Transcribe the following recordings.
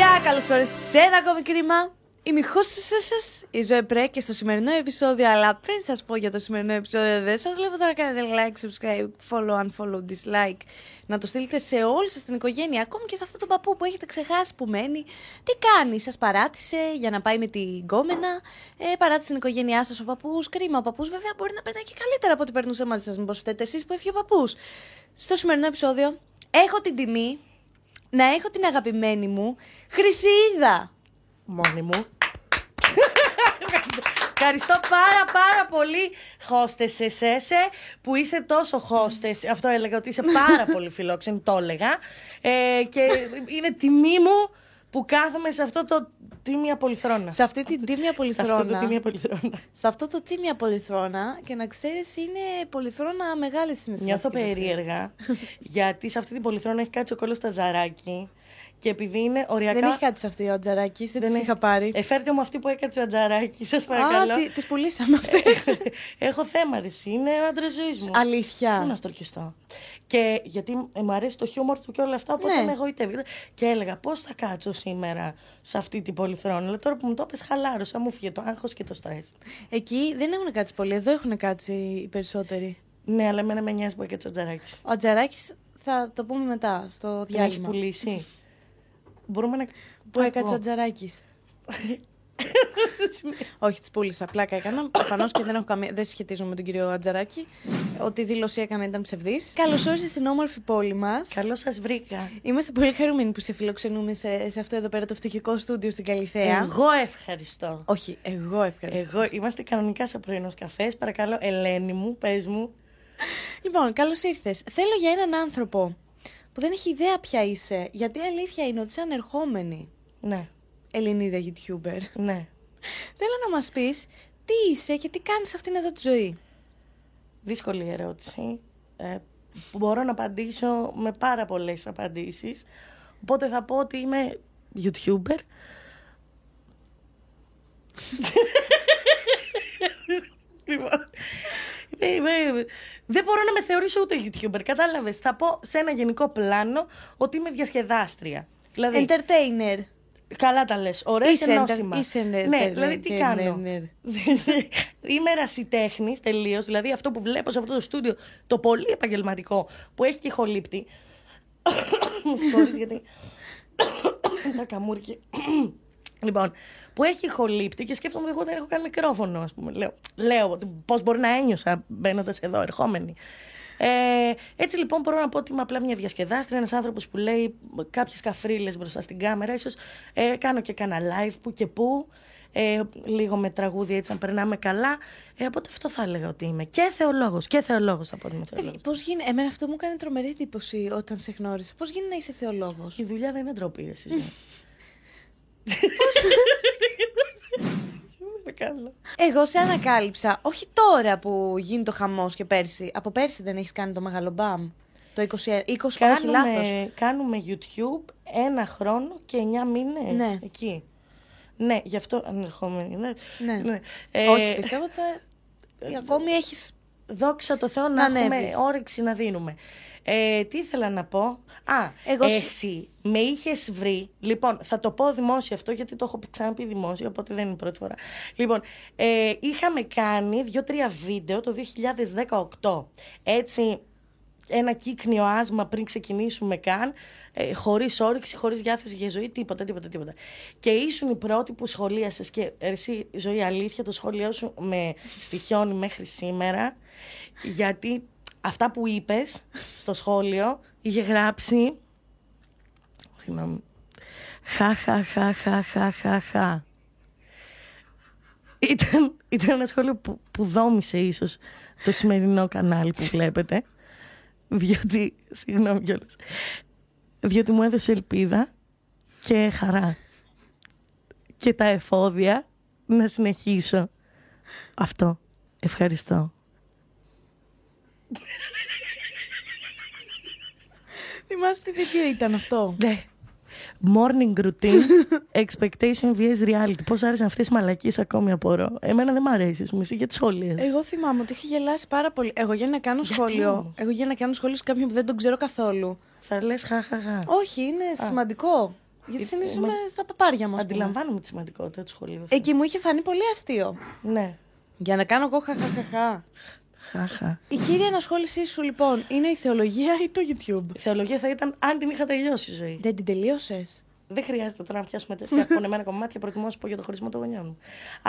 παιδιά, καλώς ήρθατε σε ένα ακόμη κρίμα. Είμαι η σα, η Ζωέ Πρέ και στο σημερινό επεισόδιο. Αλλά πριν σας πω για το σημερινό επεισόδιο, δεν σας βλέπω τώρα κάνετε like, subscribe, follow, unfollow, dislike. Να το στείλετε σε όλη σας την οικογένεια, ακόμη και σε αυτό το παππού που έχετε ξεχάσει που μένει. Τι κάνει, σας παράτησε για να πάει με την κόμενα, ε, παράτησε την οικογένειά σας ο παππούς. Κρίμα, ο παππούς βέβαια μπορεί να περνάει και καλύτερα από ό,τι περνούσε μαζί σας. Μήπως φταίτε εσεί που έφυγε ο παππούς. Στο σημερινό επεισόδιο έχω την τιμή να έχω την αγαπημένη μου Χρυσίδα. Μόνη μου. Ευχαριστώ πάρα πάρα πολύ χώστες εσέσαι που είσαι τόσο χώστες. Αυτό έλεγα ότι είσαι πάρα πολύ φιλόξενη, το έλεγα. Ε, και είναι τιμή μου που κάθομαι σε αυτό το τίμια πολυθρόνα. Σε αυτή την τίμια πολυθρόνα. σε αυτό το τίμια πολυθρόνα. Σε αυτό το τίμια πολυθρόνα και να ξέρεις είναι πολυθρόνα μεγάλη στην Νιώθω περίεργα γιατί σε αυτή την πολυθρόνα έχει κάτσει ο κόλλος στα ζαράκι. Και επειδή είναι οριακά. Δεν έχει κάτι σε αυτή ο Ατζαράκη, δεν, δεν είχα πάρει; Εφέρτε μου αυτή που έκατσε ο Ατζαράκη, σας παρακαλώ. Α, τι πουλήσαμε αυτές. Έχω θέμα, ρε, είναι άντρε ζωής μου. Αλήθεια. Πού να στορκιστώ; Και γιατί μου αρέσει το χιούμορ του και όλα αυτά, οπότε ναι. με εγωιτεύει. Και έλεγα πώς θα κάτσω σήμερα σε αυτή την πολυθρόνα; Αλλά τώρα που μου το πες χαλάρωσα, μου φύγε το άγχος και το στρες. Εκεί δεν έχουν κάτσει πολύ, εδώ έχουν κάτσει οι περισσότεροι. Ναι, αλλά εμένα με νοιάζει που έκατσε ο Ατζαράκη. Ο Ατζαράκη θα το πούμε μετά στο διάλειμμα. Έχεις πουλήσει. Μπορούμε να. Που έκατσε ο Τζαράκης. Όχι, τη πούλησα. Πλάκα έκανα. Προφανώς και δεν, έχω καμία... δεν σχετίζομαι με τον κύριο Ατζαράκη. Ό,τι δήλωση έκανα ήταν ψευδής. Καλώς όρισες στην όμορφη πόλη μας. Καλώς σας βρήκα. Είμαστε πολύ χαρούμενοι που σε φιλοξενούμε σε, σε αυτό εδώ πέρα το φτωχικό στούντιο στην Καλιθέα. Εγώ ευχαριστώ. Όχι, εγώ ευχαριστώ. Εγώ είμαστε κανονικά σε πρωινό καφές. Παρακαλώ, Ελένη μου, πες μου. Λοιπόν, καλώς ήρθες. Θέλω για έναν άνθρωπο που δεν έχει ιδέα ποια είσαι. Γιατί η αλήθεια είναι ότι είσαι ανερχόμενη. Ναι. Ελληνίδα YouTuber. Ναι. Θέλω να μας πεις τι είσαι και τι κάνεις αυτήν εδώ τη ζωή; Δύσκολη ερώτηση. Ε, μπορώ να απαντήσω με πάρα πολλές απαντήσεις. Οπότε θα πω ότι είμαι YouTuber. λοιπόν, δεν μπορώ να με θεωρήσω ούτε YouTuber. Κατάλαβες. Θα πω σε ένα γενικό πλάνο ότι είμαι διασκεδάστρια. Δηλαδή, Entertainer. Καλά τα λες. Ωραία είσαι και νόστιμα. Είσαι ναι, δηλαδή τι κάνω; είμαι ερασιτέχνης τελείως. Δηλαδή αυτό που βλέπω σε αυτό το στούντιο, το πολύ επαγγελματικό που έχει και χολύπτη. Μου συγχωρείς γιατί. Τα καμούρκι. Λοιπόν, που έχει χολύπτη και σκέφτομαι ότι εγώ δεν έχω καν μικρόφωνο, ας πούμε. Λέω, λέω πώς μπορεί να ένιωσα μπαίνοντας εδώ, ερχόμενη. Ε, έτσι λοιπόν μπορώ να πω ότι είμαι απλά μια διασκεδάστρια, ένας άνθρωπος που λέει κάποιες καφρίλες μπροστά στην κάμερα. σω ε, κάνω και κάνα live που και που. Ε, λίγο με τραγούδια έτσι, αν περνάμε καλά. Ε, οπότε αυτό θα έλεγα ότι είμαι. Και θεολόγος. Και θεολόγος θα πω ότι είμαι θεολόγος. Ε, Πώς γίνει, εμένα αυτό μου κάνει τρομερή εντύπωση όταν σε γνώρισα. Πώς γίνει να είσαι θεολόγος; Η δουλειά δεν είναι ντροπή, εσύ. Εγώ σε ανακάλυψα, όχι τώρα που γίνει το χαμός και πέρσι. Από πέρσι δεν έχεις κάνει το μεγάλο μπαμ. Το 20, 20 κάνουμε, όχι λάθος. Κάνουμε YouTube ένα χρόνο και 9 μήνες ναι. εκεί. Ναι, γι' αυτό ανερχόμενοι. Ναι. ναι. ναι. Ε, όχι, πιστεύω ότι θα... Ε, ακόμη έχεις... Δόξα τω Θεώ να, να έχουμε όρεξη να δίνουμε. Ε, τι ήθελα να πω; Α, Εγώ... εσύ με είχες βρει. Λοιπόν, θα το πω δημόσια αυτό γιατί το έχω ξαναπεί δημόσια, οπότε δεν είναι η πρώτη φορά. Λοιπόν, ε, είχαμε κάνει δύο-τρία βίντεο το 2018. Έτσι, ένα κύκνιο άσμα πριν ξεκινήσουμε καν, ε, χωρίς όρεξη, χωρίς διάθεση για ζωή, τίποτα, τίποτα, τίποτα. Και ήσουν η πρώτη που σχολίασες και εσύ, ζωή αλήθεια, το σχόλιο σου με στοιχιώνει μέχρι σήμερα, γιατί αυτά που είπες στο σχόλιο είχε γράψει συγγνώμη χα χα χα χα χα χα χα. Ήταν, ήταν ένα σχόλιο που, που δόμησε ίσως το σημερινό κανάλι που βλέπετε διότι, συγγνώμη κιόλας διότι μου έδωσε ελπίδα και χαρά και τα εφόδια να συνεχίσω αυτό. Ευχαριστώ Θυμάστε τι βίντεο ήταν αυτό; Ναι. Morning routine, expectation vs reality. Πώς άρεσαν αυτές οι μαλακίες ακόμη απορώ. Εμένα δεν μ' αρέσει, μου εσύ γιατί σχόλια. Εγώ θυμάμαι ότι είχε γελάσει πάρα πολύ. Εγώ για να κάνω σχόλιο. Εγώ για να κάνω σχόλιο σε κάποιον που δεν τον ξέρω καθόλου. Θα λες χαχαχα. Όχι, είναι σημαντικό. Γιατί συνήθως στα παπάρια μας. Αντιλαμβάνομαι τη σημαντικότητα του σχολείου. Εκεί μου είχε φανεί πολύ αστείο. Ναι. Για να κάνω εγώ χαχαχαχά. Χαχα. Η κύρια ενασχόλησή σου λοιπόν είναι η θεολογία ή το YouTube; Η θεολογία θα ήταν αν την είχα τελειώσει η ζωή. Δεν την τελείωσες; Δεν χρειάζεται τώρα να πιάσουμε τέτοια πονεμένα κομμάτια. Προτιμώ να σου πω για το χωρισμό των γονιών μου.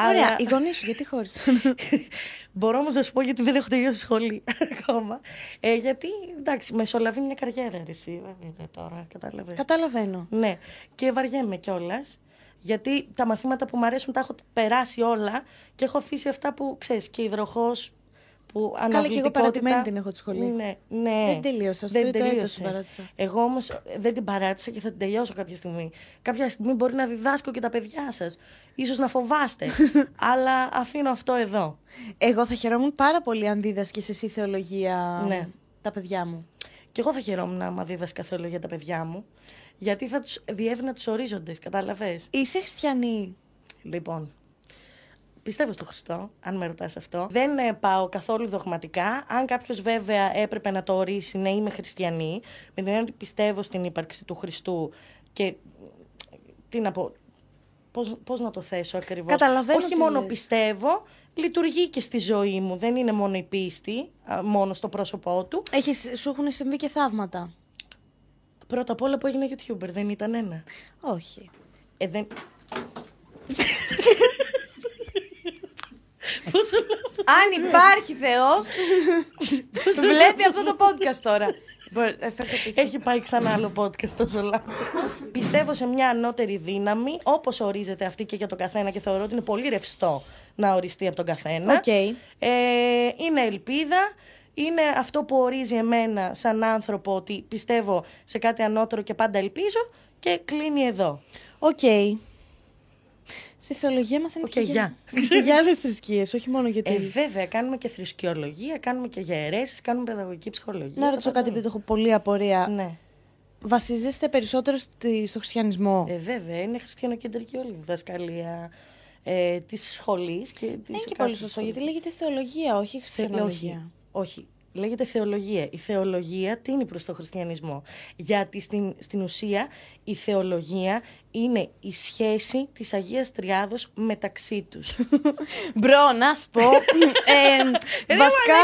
Ωραία. Αλλά... Οι γονείς σου, γιατί χώρισαν; Μπορώ όμως να σου πω γιατί δεν έχω τελειώσει σχολή ακόμα. Ε, γιατί εντάξει, μεσολαβεί μια καριέρα εσύ. Δεν είναι τώρα, κατάλαβες. Καταλαβαίνω. Ναι. Και βαριέμαι κιόλας. Γιατί τα μαθήματα που μου αρέσουν τα έχω περάσει όλα και έχω αφήσει αυτά που ξέρεις και υδροχός που Καλά και εγώ παρατημένη την έχω τη σχολή. Ναι, ναι. Δεν τελείωσα, στο τρίτο έτος την παράτησα. Εγώ όμως δεν την παράτησα και θα την τελειώσω κάποια στιγμή. Κάποια στιγμή μπορεί να διδάσκω και τα παιδιά σας. Ίσως να φοβάστε. αλλά αφήνω αυτό εδώ. Εγώ θα χαιρόμουν πάρα πολύ αν δίδασκες εσύ θεολογία ναι. τα παιδιά μου. Και εγώ θα χαιρόμουν άμα δίδασκα θεολογία τα παιδιά μου. Γιατί θα τους διέβαινα τους ορίζοντες, κατάλαβες; Είσαι χριστιανή; Λοιπόν, Πιστεύω στο Χριστό, αν με ρωτάς αυτό. Δεν ε, πάω καθόλου δογματικά. Αν κάποιος βέβαια έπρεπε να το ορίσει, ναι, είμαι χριστιανή, με την έννοια ότι πιστεύω στην ύπαρξη του Χριστού και. Τι να πω. Πώς, πώς να το θέσω ακριβώς. Καταλαβαίνω Όχι μόνο πιστεύω, λειτουργεί και στη ζωή μου. Δεν είναι μόνο η πίστη, μόνο στο πρόσωπό του. Έχεις, σου έχουν συμβεί και θαύματα. Πρώτα απ' όλα που έγινε YouTuber, δεν ήταν ένα. Όχι. Ε, δεν... Αν υπάρχει Θεός, βλέπει αυτό το podcast τώρα. Ε, Έχει πάει ξανά άλλο podcast τόσο λάθος. Πιστεύω σε μια ανώτερη δύναμη, όπως ορίζεται αυτή και για τον καθένα και θεωρώ ότι είναι πολύ ρευστό να οριστεί από τον καθένα. Okay. Ε, είναι ελπίδα. Είναι αυτό που ορίζει εμένα σαν άνθρωπο ότι πιστεύω σε κάτι ανώτερο και πάντα ελπίζω και κλείνει εδώ. OK. Okay. Στη θεολογία μαθαίνετε okay, και, για... και για άλλες θρησκείες, όχι μόνο γιατί. Ε, βέβαια, κάνουμε και θρησκεολογία, κάνουμε και για αιρέσεις, κάνουμε παιδαγωγική ψυχολογία. Να ρωτήσω κάτι, επειδή το έχω πολύ απορία. Ναι. Βασίζεστε περισσότερο στο χριστιανισμό; Ε, βέβαια, είναι χριστιανοκεντρική όλη η διδασκαλία ε, της σχολής και της. Είναι και πολύ σωστό, γιατί λέγεται θεολογία, όχι χριστιανολογία. Όχι, όχι λέγεται θεολογία. Η θεολογία τείνει προς το χριστιανισμό; Γιατί στην, στην ουσία η θεολογία είναι η σχέση της Αγίας Τριάδος μεταξύ τους. Μπρο, να σου πω. ε, βασικά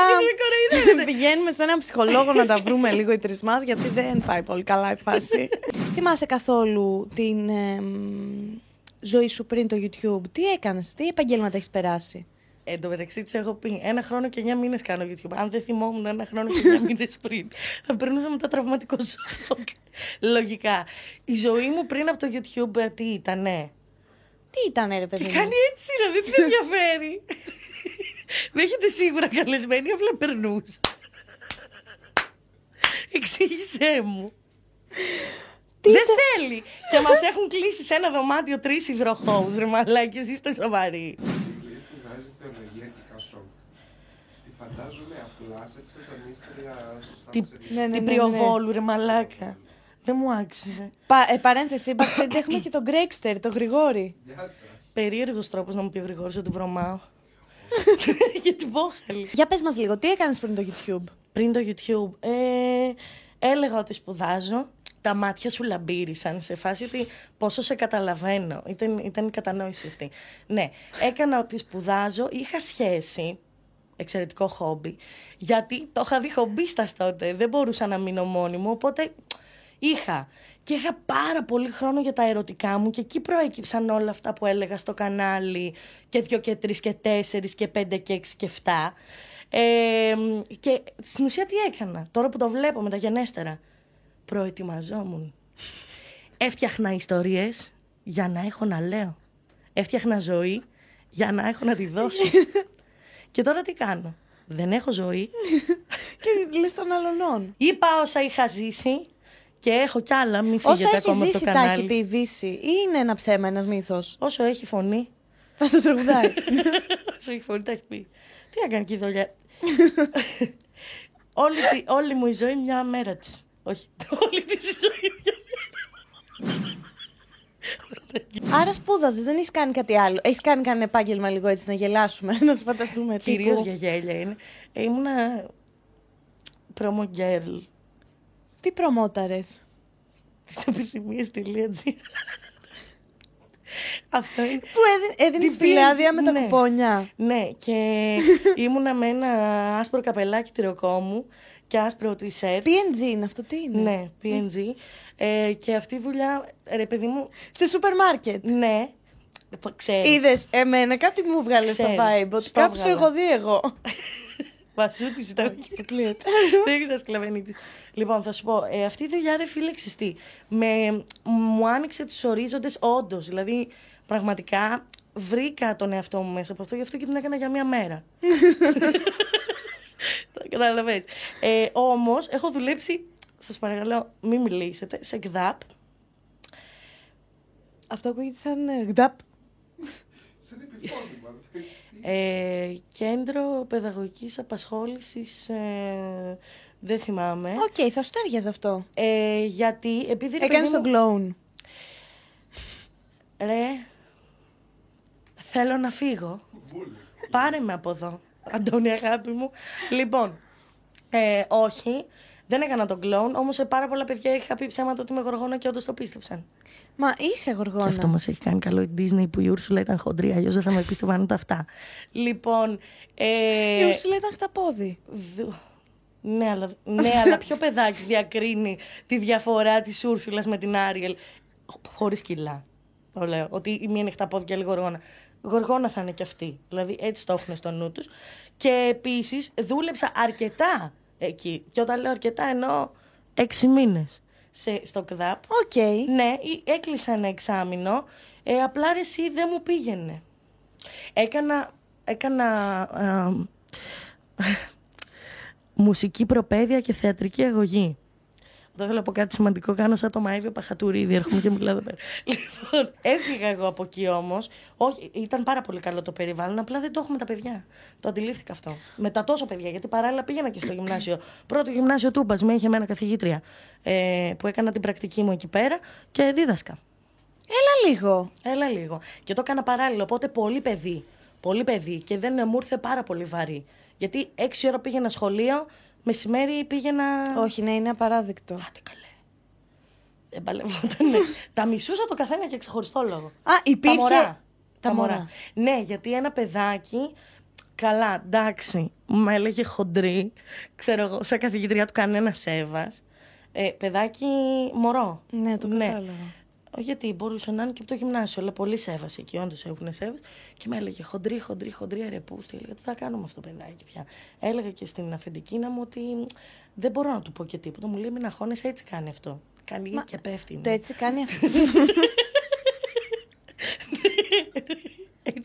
πηγαίνουμε σε έναν ψυχολόγο να τα βρούμε λίγο οι τρεις μας, γιατί δεν πάει πολύ καλά η φάση. Θυμάσαι καθόλου την ζωή σου πριν το YouTube; Τι έκανες, τι επαγγέλματα έχεις περάσει; Εν τω μεταξύ τη έχω πει ένα χρόνο και εννιά μήνες κάνω YouTube. Αν δεν θυμόμουν ένα χρόνο και εννιά μήνες πριν, θα περνούσα μετά τραυματικό σοκ. Λογικά. Η ζωή μου πριν από το YouTube ε, τι ήτανε; Τι ήταν, ρε παιδί. Και κάνει έτσι, δηλαδή δεν ενδιαφέρει. Με έχετε σίγουρα καλεσμένοι, απλά περνούσα. Εξήγησέ μου. Τι δεν θέλει. και μας έχουν κλείσει σε ένα δωμάτιο τρεις υδροχώους, ρε μαλάκι, είστε σοβαροί. Φαντάζομαι απλά σε συντονίστρια Τι, ναι, ναι, ναι, ναι, ρε μαλάκα. Δεν μου άξιζε. Πα, ε, παρένθεση, backstage έχουμε και τον Γκρέξτερ, τον Γρηγόρη. Γεια σας. Περίεργος τρόπος να μου πει ο Γρηγόρης ότι βρωμάω. Γιατί πόχαλη. Για πες μας λίγο, τι έκανες πριν το YouTube; Πριν το YouTube, ε, έλεγα ότι σπουδάζω. Τα μάτια σου λαμπύρισαν σε φάση ότι πόσο σε καταλαβαίνω. Ήταν, ήταν η κατανόηση αυτή. Ναι, έκανα ότι σπουδάζω, είχα σχέση εξαιρετικό χόμπι. Γιατί το είχα δει χομπίστας τότε. Δεν μπορούσα να μείνω μόνη μου. Οπότε είχα. Και είχα πάρα πολύ χρόνο για τα ερωτικά μου και εκεί προέκυψαν όλα αυτά που έλεγα στο κανάλι και δύο και τρεις και τέσσερις και πέντε και έξι και εφτά. Ε, και στην ουσία τι έκανα, τώρα που το βλέπω μεταγενέστερα. Προετοιμαζόμουν. Έφτιαχνα ιστορίες για να έχω να λέω. Έφτιαχνα ζωή για να έχω να τη δώσω. Και τώρα τι κάνω; Δεν έχω ζωή. και λες των αλωνών. Είπα όσα είχα ζήσει και έχω κι άλλα. Μην φύγετε όσα ακόμα από το κανάλι. Όσα έχει ζήσει τα έχει πει η Δύση ή είναι ένα ψέμα, ένας μύθος. Όσο έχει φωνή. Θα το τραγουδάει. Όσο έχει φωνή τα έχει πει. Τι να κάνει και η δουλειά. όλη, όλη μου η ζωή μια μέρα της. Όχι, όλη τη ζωή μια μέρα. Άρα σπούδαζες, δεν έχεις κάνει κάτι άλλο. Έχεις κάνει κανένα επάγγελμα λίγο έτσι να γελάσουμε, να σου φανταστούμε. Κυρίως για γέλια είναι. Ε, ήμουνα promo girl. Τι προμόταρες; τις επιθυμίες.gr Αυτό είναι. Που έδινες σπηλάδια με τα ναι. κουπόνια. Ναι, και ήμουνα με ένα άσπρο καπελάκι τυροκόμου και άσπρο t-shirt. PNG είναι αυτό, τι είναι; Ναι, PNG. Ε, και αυτή η δουλειά, ρε παιδί μου, Σε σούπερ μάρκετ. ναι, ξέρεις. Είδες, εμένα κάτι μου βγάλες στο Ξέρεις, vibe. Ότι στο κάπου σε έβγαλα. έχω δει εγώ. Βασούτης ήταν. Αποκλείεται. Δεν ήταν σκλαβενίτη. Λοιπόν, θα σου πω, ε, αυτή η δουλειά ρε φίλε ξυστή. Με, μου άνοιξε τους ορίζοντες όντως. Δηλαδή, πραγματικά βρήκα τον εαυτό μου μέσα από αυτό, γι' αυτό και την έκανα για μία μέρα. Το καταλαβαίνεις. Ε, Όμως, έχω δουλέψει, σας παρακαλώ, μην μιλήσετε, σε ΚΔΑΠ. Αυτό ακούγεται σαν ε, γδαπ. Σαν επιφόρτημα. Ε, κέντρο παιδαγωγικής απασχόλησης, ε, δεν θυμάμαι. Οκ, θα σου ταίριαζε αυτό. Ε, γιατί, επειδή... ρε Έκανε παιδί τον μου- κλόουν. Ρε, θέλω να φύγω. Πάρε με από εδώ, Αντώνη αγάπη μου. Λοιπόν, ε, όχι, δεν έκανα τον κλόουν, όμως σε πάρα πολλά παιδιά είχα πει ψέματα ότι είμαι γοργόνα και όντως το πίστεψαν. Μα είσαι γοργόνα. Και αυτό μας έχει κάνει καλό η Disney που η Ούρσουλα ήταν χοντρή, αλλιώς δεν θα με πίστευαν ούτε αυτά. Λοιπόν, ε, Η Ουρσούλα ήταν χταπόδι. Δου- Ναι αλλά, ναι, αλλά ποιο παιδάκι διακρίνει τη διαφορά της Ούρσουλας με την Άριελ; Χωρίς κιλά. Το λέω. Ότι η μία είναι χταπόδια λίγο γοργόνα. Γοργόνα θα είναι και αυτή. Δηλαδή έτσι το έχουν στο νου τους. Και επίσης δούλεψα αρκετά εκεί. Και όταν λέω αρκετά εννοώ έξι μήνες σε, στο ΚΔΑΠ. Οκ. Ναι, ή- έκλεισα ένα εξάμηνο. Ε, απλά ρε εσύ δεν μου πήγαινε. Έκανα, έκανα α, μουσική προπαίδεια και θεατρική αγωγή. Δεν θέλω να πω κάτι σημαντικό, κάνω σαν το Μαΐβιο Παχατουρίδη, έρχομαι και μιλάω εδώ πέρα. Λοιπόν, έφυγα εγώ από εκεί όμως. Όχι, ήταν πάρα πολύ καλό το περιβάλλον, απλά δεν το έχουμε τα παιδιά. Το αντιλήφθηκα αυτό. Με τα τόσο παιδιά, γιατί παράλληλα πήγαινα και στο γυμνάσιο. Πρώτο γυμνάσιο Τούμπα, με είχε εμένα καθηγήτρια ε, που έκανα την πρακτική μου εκεί πέρα και δίδασκα. Έλα λίγο. Έλα λίγο. Και το έκανα παράλληλο. Οπότε πολύ παιδί. Πολύ παιδί. Και δεν μου ήρθε πάρα πολύ βαρύ. Γιατί έξι ώρα πήγαινα σχολείο, μεσημέρι πήγαινα. Όχι, ναι, είναι απαράδεκτο. Πάτε καλέ. Δεν παλευότανε. τα μισούσα το καθένα για ξεχωριστό λόγο. Α, υπήρχε. Τα μωρά. Τα Τα μωρά. μωρά. Ναι, γιατί ένα παιδάκι. Καλά, εντάξει, μου έλεγε χοντρή, ξέρω εγώ, σαν καθηγητριά του κανένα σέβας. Ε, παιδάκι μωρό. Ναι, το κατάλαβα. Γιατί μπορούσε να είναι και από το γυμνάσιο, αλλά πολύ σέβαση εκεί, όντως έχουν σέβαση. Και με έλεγε χοντρή, χοντρή, χοντρή, ρε πούστη. Έλεγα τι θα κάνω με αυτό το παιδάκι πια. Έλεγα και στην αφεντικίνα μου ότι δεν μπορώ να του πω και τίποτα. Μου λέει μην αγχώνεσαι, έτσι κάνει αυτό. Κάνει Μα και πέφτει. Το έτσι κάνει αυτό.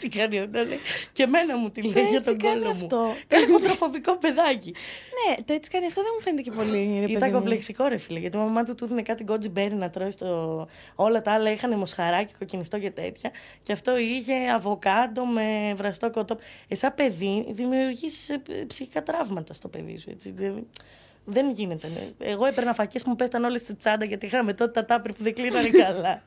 Έτσι κάνει αυτό. λέει. Και εμένα μου τη λέει Το για έτσι τον κάνει κόλλο μου. αυτό. Είναι χοντροφοβικό παιδάκι. ναι, το έτσι κάνει αυτό δεν μου φαίνεται και πολύ. Ρε, Ήταν παιδί μου. κομπλεξικό ρε φίλε, γιατί η μαμά του του δίνει κάτι γκότζι μπέρι να τρώει στο... Όλα τα άλλα είχαν μοσχαράκι, κοκκινιστό και τέτοια. Και αυτό είχε αβοκάντο με βραστό κοτόπ. Εσά παιδί δημιουργείς ε, ψυχικά τραύματα στο παιδί σου, έτσι. Δεν- Δεν γίνεται. ναι. Εγώ έπαιρνα φακές που μου πέφταν όλες στη τσάντα γιατί είχαμε τότε τα τάπρι που δεν κλείνανε καλά.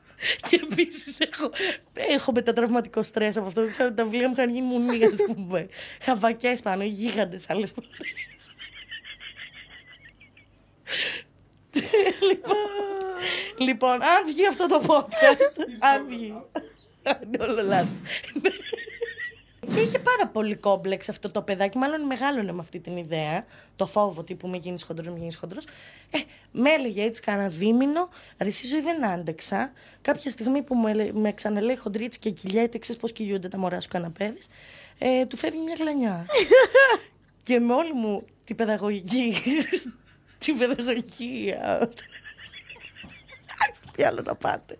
και επίσης έχω, έχω μετατραυματικό στρες από αυτό. Ξέρω ότι τα βιβλία μου είχαν γίνει μουνί, ας πούμε. Είχα φακές πάνω, γίγαντες άλλες φορές. Λοιπόν, αν βγει αυτό το podcast, αν βγει. Είναι όλο λάθος. Και είχε πάρα πολύ κόμπλεξ αυτό το παιδάκι. Μάλλον μεγάλωνε με αυτή την ιδέα. Το φόβο τύπου μη γίνεις χοντρός, μη γίνεις χοντρός. Ε, με έλεγε έτσι κάνα δίμηνο. Ρε, εσύ ζωή δεν άντεξα. Κάποια στιγμή που με, ελε- με ξαναλέει χοντρίτσι και κυλιέται, ξέρεις πώς κυλιούνται τα μωρά σου καναπέδες. Ε, του φεύγει μια γλανιά. και με όλη μου την παιδαγωγική. την παιδαγωγική. α, τι άλλο να πάτε.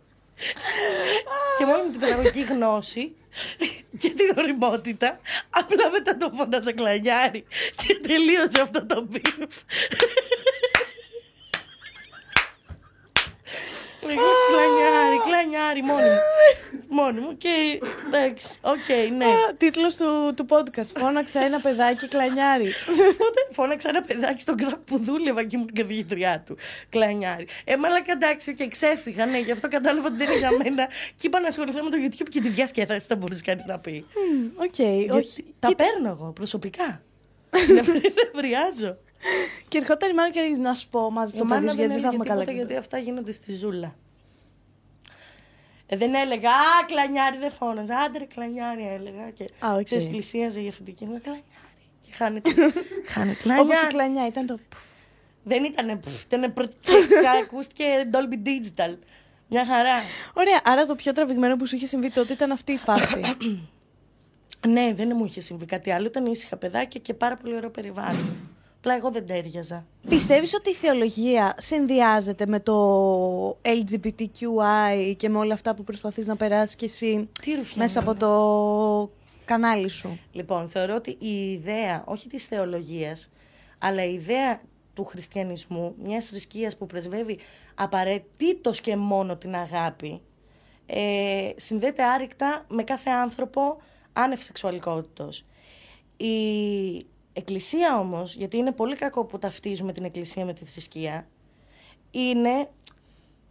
και μόνο με την παιδαγωγική γνώση και την ωριμότητα, απλά μετά το φώναζα κλανιάρη και τελείωσε αυτό το beef. Εγώ κλανιάρη, κλανιάρη, μόνη μου. Μόνη μου και εντάξει, οκ, ναι. Τίτλος του, του podcast. Φώναξα ένα παιδάκι κλανιάρη. Τότε φώναξα ένα παιδάκι στον ΚΔΑΠ που δούλευα και ήμουν καθηγήτριά του. Κλανιάρη. Ε, μαλάκα εντάξει, και ξέφυγα, ναι, γι' αυτό κατάλαβα ότι δεν είναι για μένα. Και είπα να ασχοληθώ με το YouTube και τη διασκέδαση θα μπορούσε κανείς να πει. Οκ, Γιατί όχι. Τα Κοίτα, παίρνω εγώ προσωπικά. Νευριάζω. Και ερχόταν η μάνα και έλεγε να σου πω, μα το παιδί γιατί δεν θα έχουμε καλά. Γιατί αυτά γίνονται στη ζούλα. Ε, δεν έλεγα, Α, κλανιάρη δεν φώναζα. Άντε, κλανιάρη έλεγα. Και Α, okay. ξέρεις, πλησίαζε η αυτή και κλανιάρη. Και χάνεται. χάνεται κλανιάρι. Όπως η κλανιά ήταν το. Δεν ήταν. Ήταν ακούστηκε Dolby Digital. Μια χαρά. Ωραία, άρα το πιο τραβηγμένο που σου είχε συμβεί τότε ήταν αυτή η φάση. ναι, δεν μου είχε συμβεί κάτι άλλο. Ήταν ήσυχα παιδάκια και πάρα πολύ ωραίο περιβάλλον. Απλά εγώ δεν τέριαζα. Πιστεύεις ότι η θεολογία συνδυάζεται με το LGBTQI και με όλα αυτά που προσπαθείς να περάσεις και εσύ μέσα από το κανάλι σου; Λοιπόν, θεωρώ ότι η ιδέα, όχι της θεολογίας, αλλά η ιδέα του χριστιανισμού, μιας θρησκείας που πρεσβεύει απαραίτητος και μόνο την αγάπη, ε, συνδέεται άρρηκτα με κάθε άνθρωπο άνευ σεξουαλικότητος. Η εκκλησία όμως, γιατί είναι πολύ κακό που ταυτίζουμε την εκκλησία με τη θρησκεία, είναι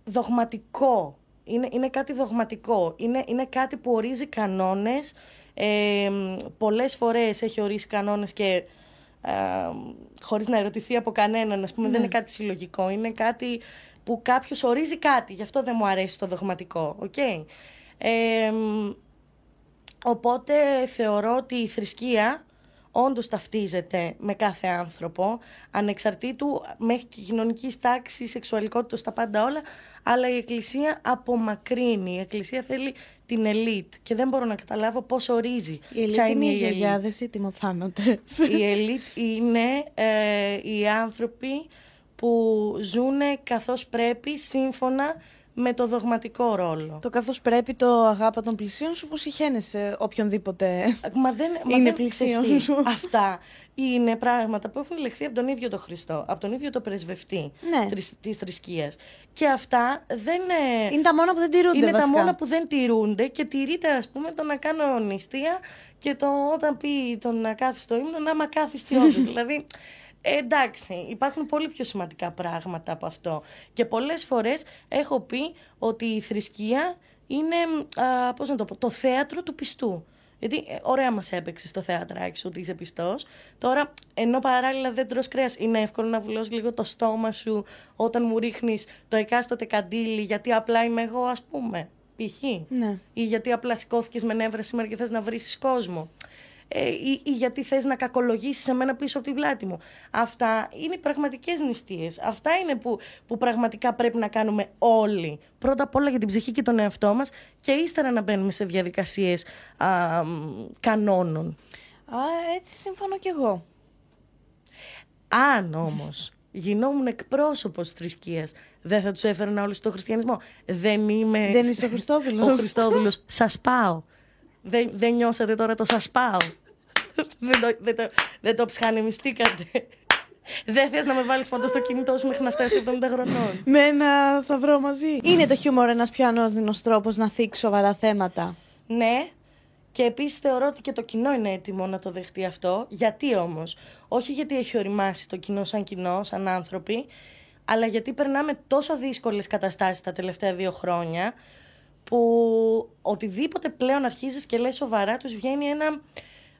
δογματικό. Είναι, είναι κάτι δογματικό. Είναι, είναι κάτι που ορίζει κανόνες. Ε, πολλές φορές έχει ορίσει κανόνες και ε, χωρίς να ερωτηθεί από κανέναν, ας πούμε, δεν είναι ναι. κάτι συλλογικό. Είναι κάτι που κάποιος ορίζει κάτι. Γι' αυτό δεν μου αρέσει το δογματικό. Okay? Ε, οπότε θεωρώ ότι η θρησκεία όντως ταυτίζεται με κάθε άνθρωπο, ανεξαρτήτου μέχρι και κοινωνικής τάξης, σεξουαλικότητας, τα πάντα όλα. Αλλά η Εκκλησία απομακρύνει. Η Εκκλησία θέλει την ελίτ και δεν μπορώ να καταλάβω πώς ορίζει. Η ελίτ είναι, είναι οι γιαγιάδες ή τιμοθάνοντε. Η ελίτ είναι ε, οι άνθρωποι που ζουν καθώς πρέπει σύμφωνα με το δογματικό ρόλο. Το καθώς πρέπει το αγάπη των πλησίων σου που συχαίνεσαι οποιονδήποτε μα δεν, μα είναι πλησίον σου. Αυτά είναι πράγματα που έχουν λεχθεί από τον ίδιο τον Χριστό, από τον ίδιο το πρεσβευτή ναι. της θρησκείας. Και αυτά δεν... Είναι τα μόνα που δεν τηρούνται Είναι βασικά. τα μόνα που δεν τηρούνται και τηρείται ας πούμε το να κάνω νηστεία και το όταν πει τον να κάθεις το ύμνο να είμαι ακάθιστη δηλαδή ε, εντάξει, υπάρχουν πολύ πιο σημαντικά πράγματα από αυτό. Και πολλές φορές έχω πει ότι η θρησκεία είναι, α, πώς να το πω, το θέατρο του πιστού. Γιατί ε, ωραία μας έπαιξε στο θέατράκι σου ότι είσαι πιστός. Τώρα, ενώ παράλληλα δεν τρως κρέας, είναι εύκολο να βουλώσεις λίγο το στόμα σου όταν μου ρίχνεις το εκάστοτε καντήλι γιατί απλά είμαι εγώ ας πούμε. Π.χ. Ναι. Ή γιατί απλά σηκώθηκες με νεύρα σήμερα και θες να βρήσεις κόσμο ε, ή, ή γιατί θες να κακολογήσεις εμένα πίσω από την πλάτη μου. Αυτά είναι πραγματικές νηστείες. Αυτά είναι που, που πραγματικά πρέπει να κάνουμε όλοι. Πρώτα απ' όλα για την ψυχή και τον εαυτό μας και ύστερα να μπαίνουμε σε διαδικασίες α, κανόνων. Α, έτσι συμφωνώ κι εγώ. Αν όμως γινόμουν εκπρόσωπος της θρησκείας, δεν θα τους έφερνα όλους στο χριστιανισμό. Δεν είμαι. Δεν είσαι ο Χριστόδουλος. Ο Χριστόδουλος. Σας πάω. Δεν, δεν νιώσατε τώρα το σας πάω. δεν, το, δεν, το, δεν το ψυχανεμιστήκατε. Δεν θες να με βάλεις πάντα στο κινητό σου μέχρι να φτάσει 70 χρονών. Με ένα σταυρό μαζί. Είναι το χιούμορ ένας πιο ανώδυνος τρόπος να θίξει σοβαρά θέματα. Ναι. Και επίσης θεωρώ ότι και το κοινό είναι έτοιμο να το δεχτεί αυτό. Γιατί όμως, Όχι γιατί έχει οριμάσει το κοινό σαν κοινό, σαν άνθρωποι, αλλά γιατί περνάμε τόσο δύσκολες καταστάσεις τα τελευταία δύο χρόνια που οτιδήποτε πλέον αρχίζεις και λες σοβαρά τους βγαίνει ένα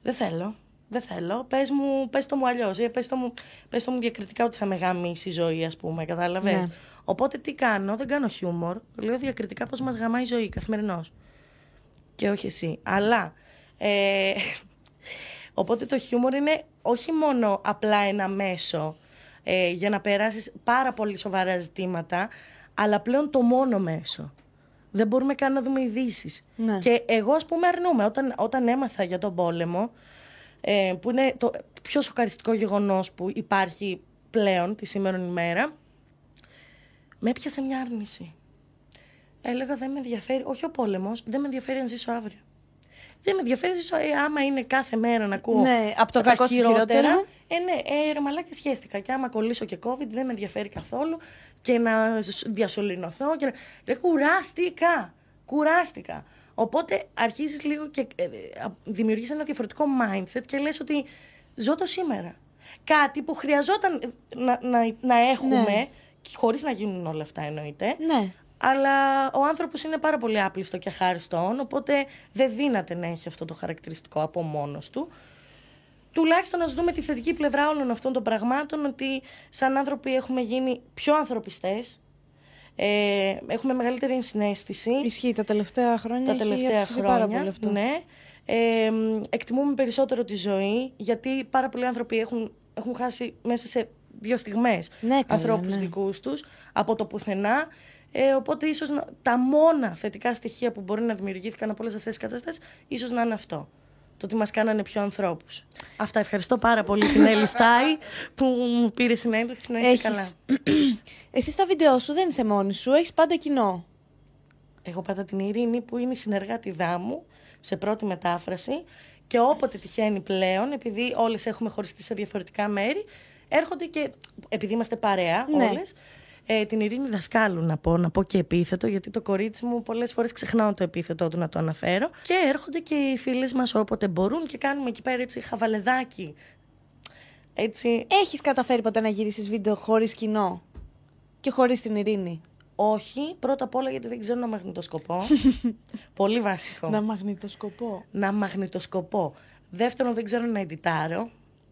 δεν θέλω, δεν θέλω, πες, μου, πες το μου αλλιώς ή πες το μου, πες το μου διακριτικά ότι θα με γαμίσει η ζωή ας πούμε, κατάλαβες. Ναι. Οπότε τι κάνω, δεν κάνω χιούμορ, λέω διακριτικά πώς μας γαμάει η ζωή καθημερινώς. Και όχι εσύ, αλλά... Ε, οπότε το χιούμορ είναι όχι μόνο απλά ένα μέσο ε, για να περάσεις πάρα πολύ σοβαρά ζητήματα, αλλά πλέον το μόνο μέσο δεν μπορούμε καν να δούμε ειδήσεις. Ναι. Και εγώ, ας πούμε, αρνούμαι. Όταν, όταν έμαθα για τον πόλεμο, ε, που είναι το πιο σοκαριστικό γεγονός που υπάρχει πλέον τη σήμερα ημέρα, με έπιασε μια άρνηση. Έλεγα δεν με ενδιαφέρει, όχι ο πόλεμος, δεν με ενδιαφέρει να ζήσω αύριο. Δεν με ενδιαφέρει να ζήσω, ε, άμα είναι κάθε μέρα να ακούω. Ναι, από το κακό χειρότερα. Ε, ναι, ε, ρε μαλάκα σχέστηκα. Και άμα κολλήσω και COVID δεν με ενδιαφέρει καθόλου και να διασωληνωθώ. Και να... Ρε, κουράστηκα. Κουράστηκα. Οπότε αρχίζεις λίγο και ε, δημιουργείς ένα διαφορετικό mindset και λες ότι ζω το σήμερα. Κάτι που χρειαζόταν να, να, να έχουμε, ναι. χωρίς να γίνουν όλα αυτά εννοείται. Ναι. Αλλά ο άνθρωπος είναι πάρα πολύ άπλιστο και χάριστον, οπότε δεν δύναται να έχει αυτό το χαρακτηριστικό από μόνος του. τουλάχιστον να δούμε τη θετική πλευρά όλων αυτών των πραγμάτων, ότι σαν άνθρωποι έχουμε γίνει πιο ανθρωπιστές, ε, έχουμε μεγαλύτερη ενσυναίσθηση. Ισχύει, τα τελευταία χρόνια τα τελευταία έχει χρόνια, πάρα πολύ αυτό. Ναι. Ε, εκτιμούμε περισσότερο τη ζωή, γιατί πάρα πολλοί άνθρωποι έχουν, έχουν χάσει μέσα σε δύο στιγμές Ναι, καλά, ανθρώπους ναι. δικούς τους, από το πουθενά. Ε, οπότε ίσως να- τα μόνα θετικά στοιχεία που μπορεί να δημιουργήθηκαν από όλες αυτές τις καταστάσεις, ίσως να είναι αυτό. Το ότι μας κάνανε πιο ανθρώπους. Αυτά. Ευχαριστώ πάρα πολύ την Έλλη Στάι που μου πήρε συνέντευξη να είστε καλά. Έχεις... Εσύ στα βίντεο σου δεν είσαι μόνη σου, έχεις πάντα κοινό. Έχω πάντα την Ειρήνη που είναι η συνεργάτη μου σε πρώτη μετάφραση και όποτε τυχαίνει πλέον, επειδή όλες έχουμε χωριστεί σε διαφορετικά μέρη, έρχονται και, επειδή είμαστε παρέα Ναι. όλες, ε, την Ειρήνη δασκάλου να πω, να πω και επίθετο, γιατί το κορίτσι μου πολλές φορές ξεχνάω το επίθετό του να το αναφέρω. Και έρχονται και οι φίλες μας όποτε μπορούν και κάνουμε εκεί πέρα έτσι χαβαλεδάκι. Έτσι, Έχεις καταφέρει ποτέ να γυρίσεις βίντεο χωρίς κοινό και χωρίς την Ειρήνη; όχι, πρώτα απ' όλα γιατί δεν ξέρω να μαγνητοσκοπώ. Πολύ βασικό. Να μαγνητοσκοπώ. να μαγνητοσκοπώ. Δεύτερον, δεν ξέρω να εντιτάρω.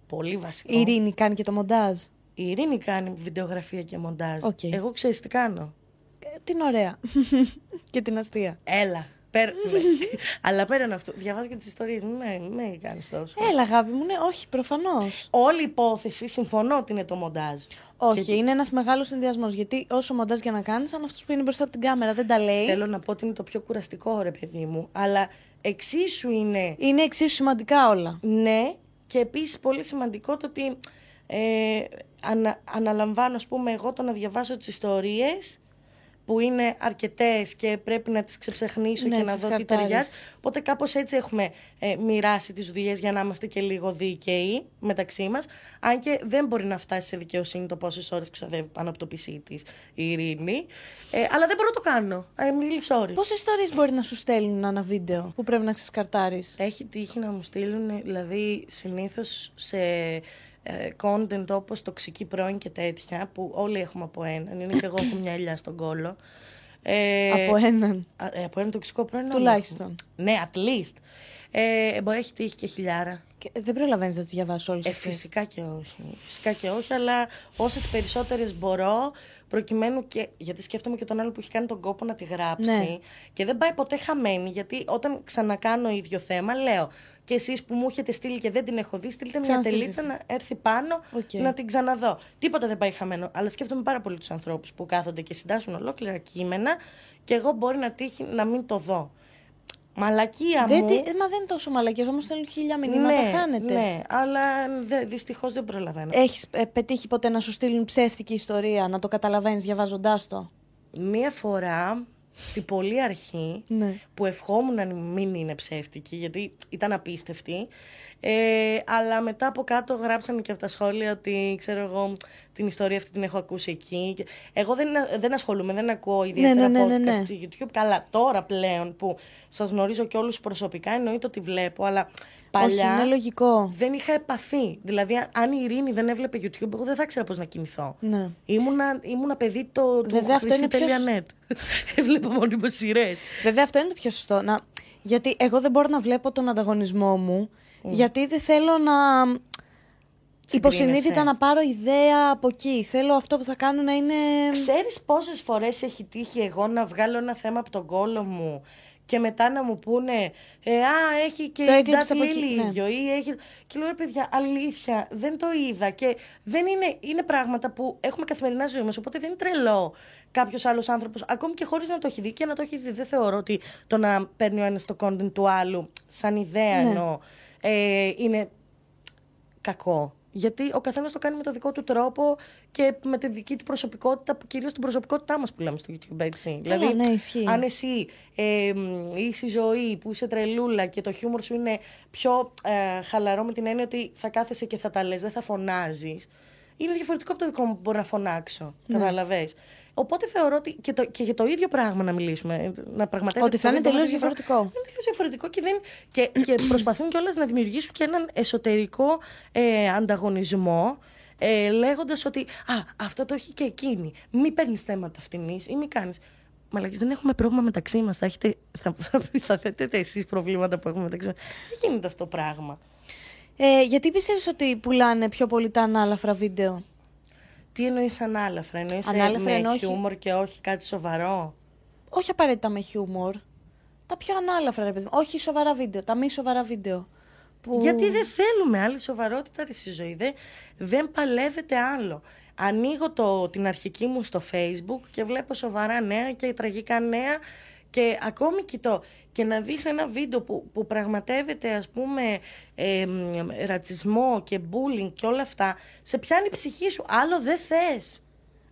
Πολύ βασικό. Η Ειρήνη κάνει και το μοντάζ. Η Ειρήνη κάνει βιντεογραφία και μοντάζ. Οκ. Εγώ ξέρεις τι κάνω. Ε, Την ωραία. και την αστεία. Έλα. Πέρα... ναι. Αλλά πέραν αυτού, διαβάζω και τις ιστορίες. Μην με, μην με κάνεις τόσο. Έλα, αγάπη μου, ναι, όχι, προφανώς. Όλη η υπόθεση συμφωνώ ότι είναι το μοντάζ. Όχι, Γιατί είναι ένας μεγάλος συνδυασμός. Γιατί όσο μοντάζ και να κάνεις, αν αυτός που είναι μπροστά από την κάμερα δεν τα λέει. Θέλω να πω ότι είναι το πιο κουραστικό, ρε παιδί μου. Αλλά εξίσου είναι Είναι εξίσου σημαντικά όλα. Ναι, και επίσης πολύ σημαντικό το ότι ε, ανα, αναλαμβάνω, ας πούμε, εγώ το να διαβάσω τις ιστορίες που είναι αρκετές και πρέπει να τις ξεψεχνήσω Ναι, και να τις δω τι καρτάρεις. ταιριάζει. Οπότε κάπως έτσι έχουμε ε, μοιράσει τις δουλειές για να είμαστε και λίγο δίκαιοι μεταξύ μας. Αν και δεν μπορεί να φτάσει σε δικαιοσύνη το πόσες ώρες ξοδεύει πάνω από το PC της η Ειρήνη. Ε, αλλά δεν μπορώ να το κάνω. I'm really sorry. Πόσες ιστορίες μπορεί να σου στέλνουν ένα βίντεο που πρέπει να ξεσκαρτάρεις; Έχει τύχει να μου στείλουν, δηλαδή συνήθως σε ε, content όπως τοξική πρώην και τέτοια, που όλοι έχουμε από έναν, είναι και εγώ έχω μια ελιά στον κόλο. Ε, από έναν. α, ε, από ένα τοξικό πρώην. όλοι Τουλάχιστον. έχουμε. Ναι, at least. Ε, μπορεί έχει τύχει και χιλιάρα. Και δεν προλαβαίνεις να τις διαβάσεις όλες Ε, φυσικά και όχι. Φυσικά και όχι, αλλά όσες περισσότερες μπορώ, προκειμένου και. Γιατί σκέφτομαι και τον άλλο που έχει κάνει τον κόπο να τη γράψει. Ναι. Και δεν πάει ποτέ χαμένη, γιατί όταν ξανακάνω ίδιο θέμα, λέω. Και εσείς που μου έχετε στείλει και δεν την έχω δει, στείλτε μια Ξαναστείλτε τελίτσα την. να έρθει πάνω Οκ. να την ξαναδώ. Τίποτα δεν πάει χαμένο. Αλλά σκέφτομαι πάρα πολύ τους ανθρώπους που κάθονται και συντάσσουν ολόκληρα κείμενα και εγώ μπορεί να τύχει να μην το δω. Μαλακία Δεν, μου. τι- μα δεν είναι τόσο μαλακίες, όμως στέλνουν χίλια μηνύματα, ναι, χάνεται. ναι, αλλά δε, δυστυχώς δεν προλαβαίνω. Έχεις πετύχει ποτέ να σου στείλουν ψεύτικη ιστορία, να το καταλαβαίνεις διαβάζοντάς το; Μία φορά, στην πολύ αρχή, Ναι. που ευχόμουν να μην είναι ψεύτικη, γιατί ήταν απίστευτη, ε, αλλά μετά από κάτω γράψανε και από τα σχόλια ότι, ξέρω εγώ, την ιστορία αυτή την έχω ακούσει εκεί. Και Εγώ δεν, δεν ασχολούμαι, δεν ακούω ιδιαίτερα ναι, ναι, ναι, podcast ναι. στο YouTube. Καλά, τώρα πλέον που σας γνωρίζω και όλους προσωπικά, εννοείται ότι βλέπω, αλλά παλιά... Όχι, είναι λογικό. Δεν είχα επαφή. Δηλαδή, αν η Ειρήνη δεν έβλεπε YouTube, εγώ δεν θα ήξερα πώς να κινηθώ. Ναι. Ήμουνα, ήμουνα παιδί το, του Βέβαια, αυτό είναι πιο χρυσή.net. Έβλεπα μόνο σειρές. Βέβαια, αυτό είναι το πιο σωστό. Να... Γιατί εγώ δεν μπορώ να βλέπω τον ανταγωνισμό μου, γιατί δεν θέλω να. Υποσυνείδητα να πάρω ιδέα από εκεί. Θέλω αυτό που θα κάνω να είναι. Ξέρεις πόσες φορές έχει τύχει εγώ να βγάλω ένα θέμα από τον κόλο μου και μετά να μου πούνε ε, «Α, έχει και Το η έκλειψε Ντάτ από εκεί, Λίλι ναι. ίδιο» ή έχει... Και λέω «Ρε παιδιά, αλήθεια, δεν το είδα» και δεν είναι, είναι πράγματα που έχουμε καθημερινά ζωή μας, οπότε δεν είναι τρελό κάποιος άλλος άνθρωπος, ακόμη και χωρίς να το έχει δει και να το έχει δει. Δεν θεωρώ ότι το να παίρνει ο ένας το content του άλλου, σαν ιδέα Ναι. εννοώ, ε, είναι κακό. Γιατί ο καθένας το κάνει με το δικό του τρόπο και με τη δική του προσωπικότητα, κυρίως την προσωπικότητά μας που λέμε στο YouTube, έτσι. δηλαδή, ναι, ισχύει. αν εσύ ε, μ, είσαι η ζωή που είσαι τρελούλα και το χιούμορ σου είναι πιο ε, χαλαρό με την έννοια ότι θα κάθεσαι και θα τα λες, δεν θα φωνάζεις. Είναι διαφορετικό από το δικό μου που μπορώ να φωνάξω. Ναι. Καταλαβες. Οπότε θεωρώ ότι και, το, και για το ίδιο πράγμα να μιλήσουμε. ε, Να πραγματεύεται Ότι θα το είναι ίδιο τελείως μας διαφορετικό. Είναι τελείως διαφορετικό και, δεν, και, και προσπαθούν κιόλας να δημιουργήσουν και έναν εσωτερικό ε, ανταγωνισμό. Ε, Λέγοντας ότι Α, αυτό το έχει και εκείνη. Μην παίρνεις θέματα αυτήν ή μην κάνεις. Μαλακής, δεν έχουμε πρόβλημα μεταξύ μας. Θα, έχετε- θα, θα, θα θέτετε εσείς προβλήματα που έχουμε μεταξύ μας. Δεν γίνεται αυτό το πράγμα. Ε, γιατί πιστεύεις ότι πουλάνε πιο πολύ τα ανάλαφρα βίντεο; Τι εννοείς ανάλαφρα, εννοείς ανάλαφρα με εννοώ χιούμορ και όχι κάτι σοβαρό; Όχι απαραίτητα με χιούμορ. Τα πιο ανάλαφρα, ρε παιδί Όχι σοβαρά βίντεο, τα μη σοβαρά βίντεο. Που... Γιατί δεν θέλουμε άλλη σοβαρότητα στη ζωή. Δεν, δεν παλεύεται άλλο. Ανοίγω το, την αρχική μου στο facebook και βλέπω σοβαρά νέα και τραγικά νέα και ακόμη κοιτώ και να δεις ένα βίντεο που, που πραγματεύεται ας πούμε ε, ρατσισμό και bullying και όλα αυτά, σε πιάνει η ψυχή σου. Άλλο δεν θες.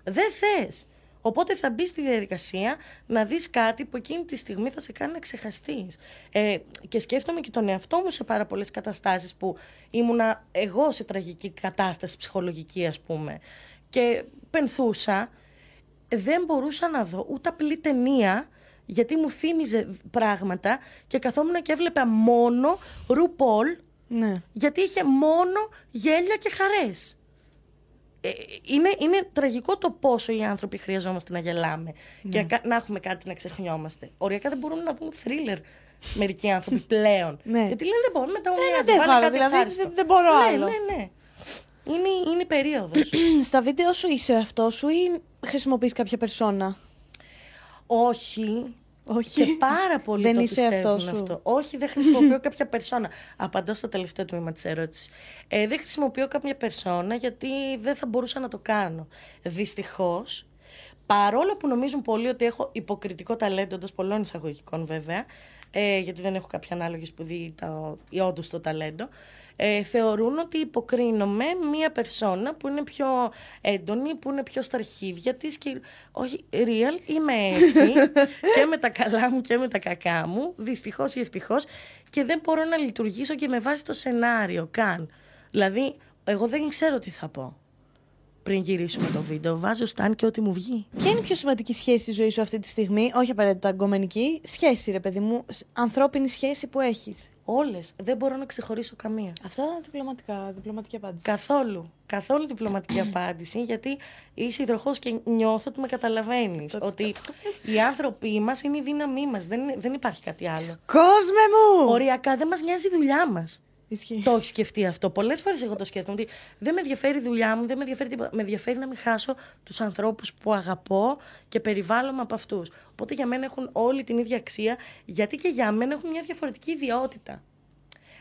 Δεν θες. Οπότε θα μπει στη διαδικασία να δεις κάτι που εκείνη τη στιγμή θα σε κάνει να ξεχαστείς. Ε, και σκέφτομαι και τον εαυτό μου σε πάρα πολλές καταστάσεις που ήμουνα εγώ σε τραγική κατάσταση ψυχολογική ας πούμε και πενθούσα, δεν μπορούσα να δω ούτε απλή ταινία γιατί μου θύμιζε πράγματα και καθόμουν και έβλεπα μόνο Ρουπόλ ναι. γιατί είχε μόνο γέλια και χαρές. Ε, είναι, είναι τραγικό το πόσο οι άνθρωποι χρειαζόμαστε να γελάμε και ναι. να έχουμε κάτι να ξεχνιόμαστε. Οριακά δεν μπορούμε να δούμε θρίλερ μερικοί άνθρωποι πλέον. ναι. Γιατί λένε δεν μπορούμε, μετά Δεν, δηλαδή, δεν, δεν μπορώ ναι, άλλο. Ναι, ναι. Είναι, είναι περίοδος. Στα βίντεο σου είσαι αυτό σου ή χρησιμοποιείς κάποια περσόνα; Όχι. Όχι. Και πάρα πολύ δεν το είσαι αυτός, σου. αυτό. Όχι, δεν χρησιμοποιώ κάποια περσόνα. Απαντώ στο τελευταίο τμήμα της ερώτησης. Ε, δεν χρησιμοποιώ κάποια περσόνα γιατί δεν θα μπορούσα να το κάνω. Δυστυχώς, παρόλο που νομίζουν πολλοί ότι έχω υποκριτικό ταλέντο, εντός πολλών εισαγωγικών βέβαια, ε, γιατί δεν έχω κάποια ανάλογη σπουδή ή όντως το ταλέντο, ε, θεωρούν ότι υποκρίνομαι μία περσόνα που είναι πιο έντονη, που είναι πιο στα αρχίδια της και όχι, real, είμαι έτσι και με τα καλά μου και με τα κακά μου, δυστυχώς ή ευτυχώς και δεν μπορώ να λειτουργήσω και με βάση το σενάριο καν. Δηλαδή, εγώ δεν ξέρω τι θα πω πριν γυρίσουμε το βίντεο. Βάζω σταν και ό,τι μου βγει. Ποια είναι η πιο σημαντική σχέση στη ζωή σου αυτή τη στιγμή, όχι απαραίτητα αγκομενική, σχέση, ρε παιδί μου, ανθρώπινη σχέση που έχεις. Όλες. Δεν μπορώ να ξεχωρίσω καμία. Αυτό είναι διπλωματικά, διπλωματική απάντηση. Καθόλου. Καθόλου διπλωματική απάντηση, γιατί είσαι υδροχός και νιώθω ότι με καταλαβαίνεις. ότι οι άνθρωποι μας είναι η δύναμή μας. Δεν, δεν υπάρχει κάτι άλλο. Κόσμε μου! Οριακά δεν μας νοιάζει η δουλειά μας. Το έχεις σκεφτεί αυτό. Πολλές φορές εγώ το σκέφτομαι ότι δεν με ενδιαφέρει η δουλειά μου, δεν με ενδιαφέρει τίποτα. Με ενδιαφέρει να μην χάσω τους ανθρώπους που αγαπώ και περιβάλλομαι από αυτούς. Οπότε για μένα έχουν όλη την ίδια αξία, γιατί και για μένα έχουν μια διαφορετική ιδιότητα.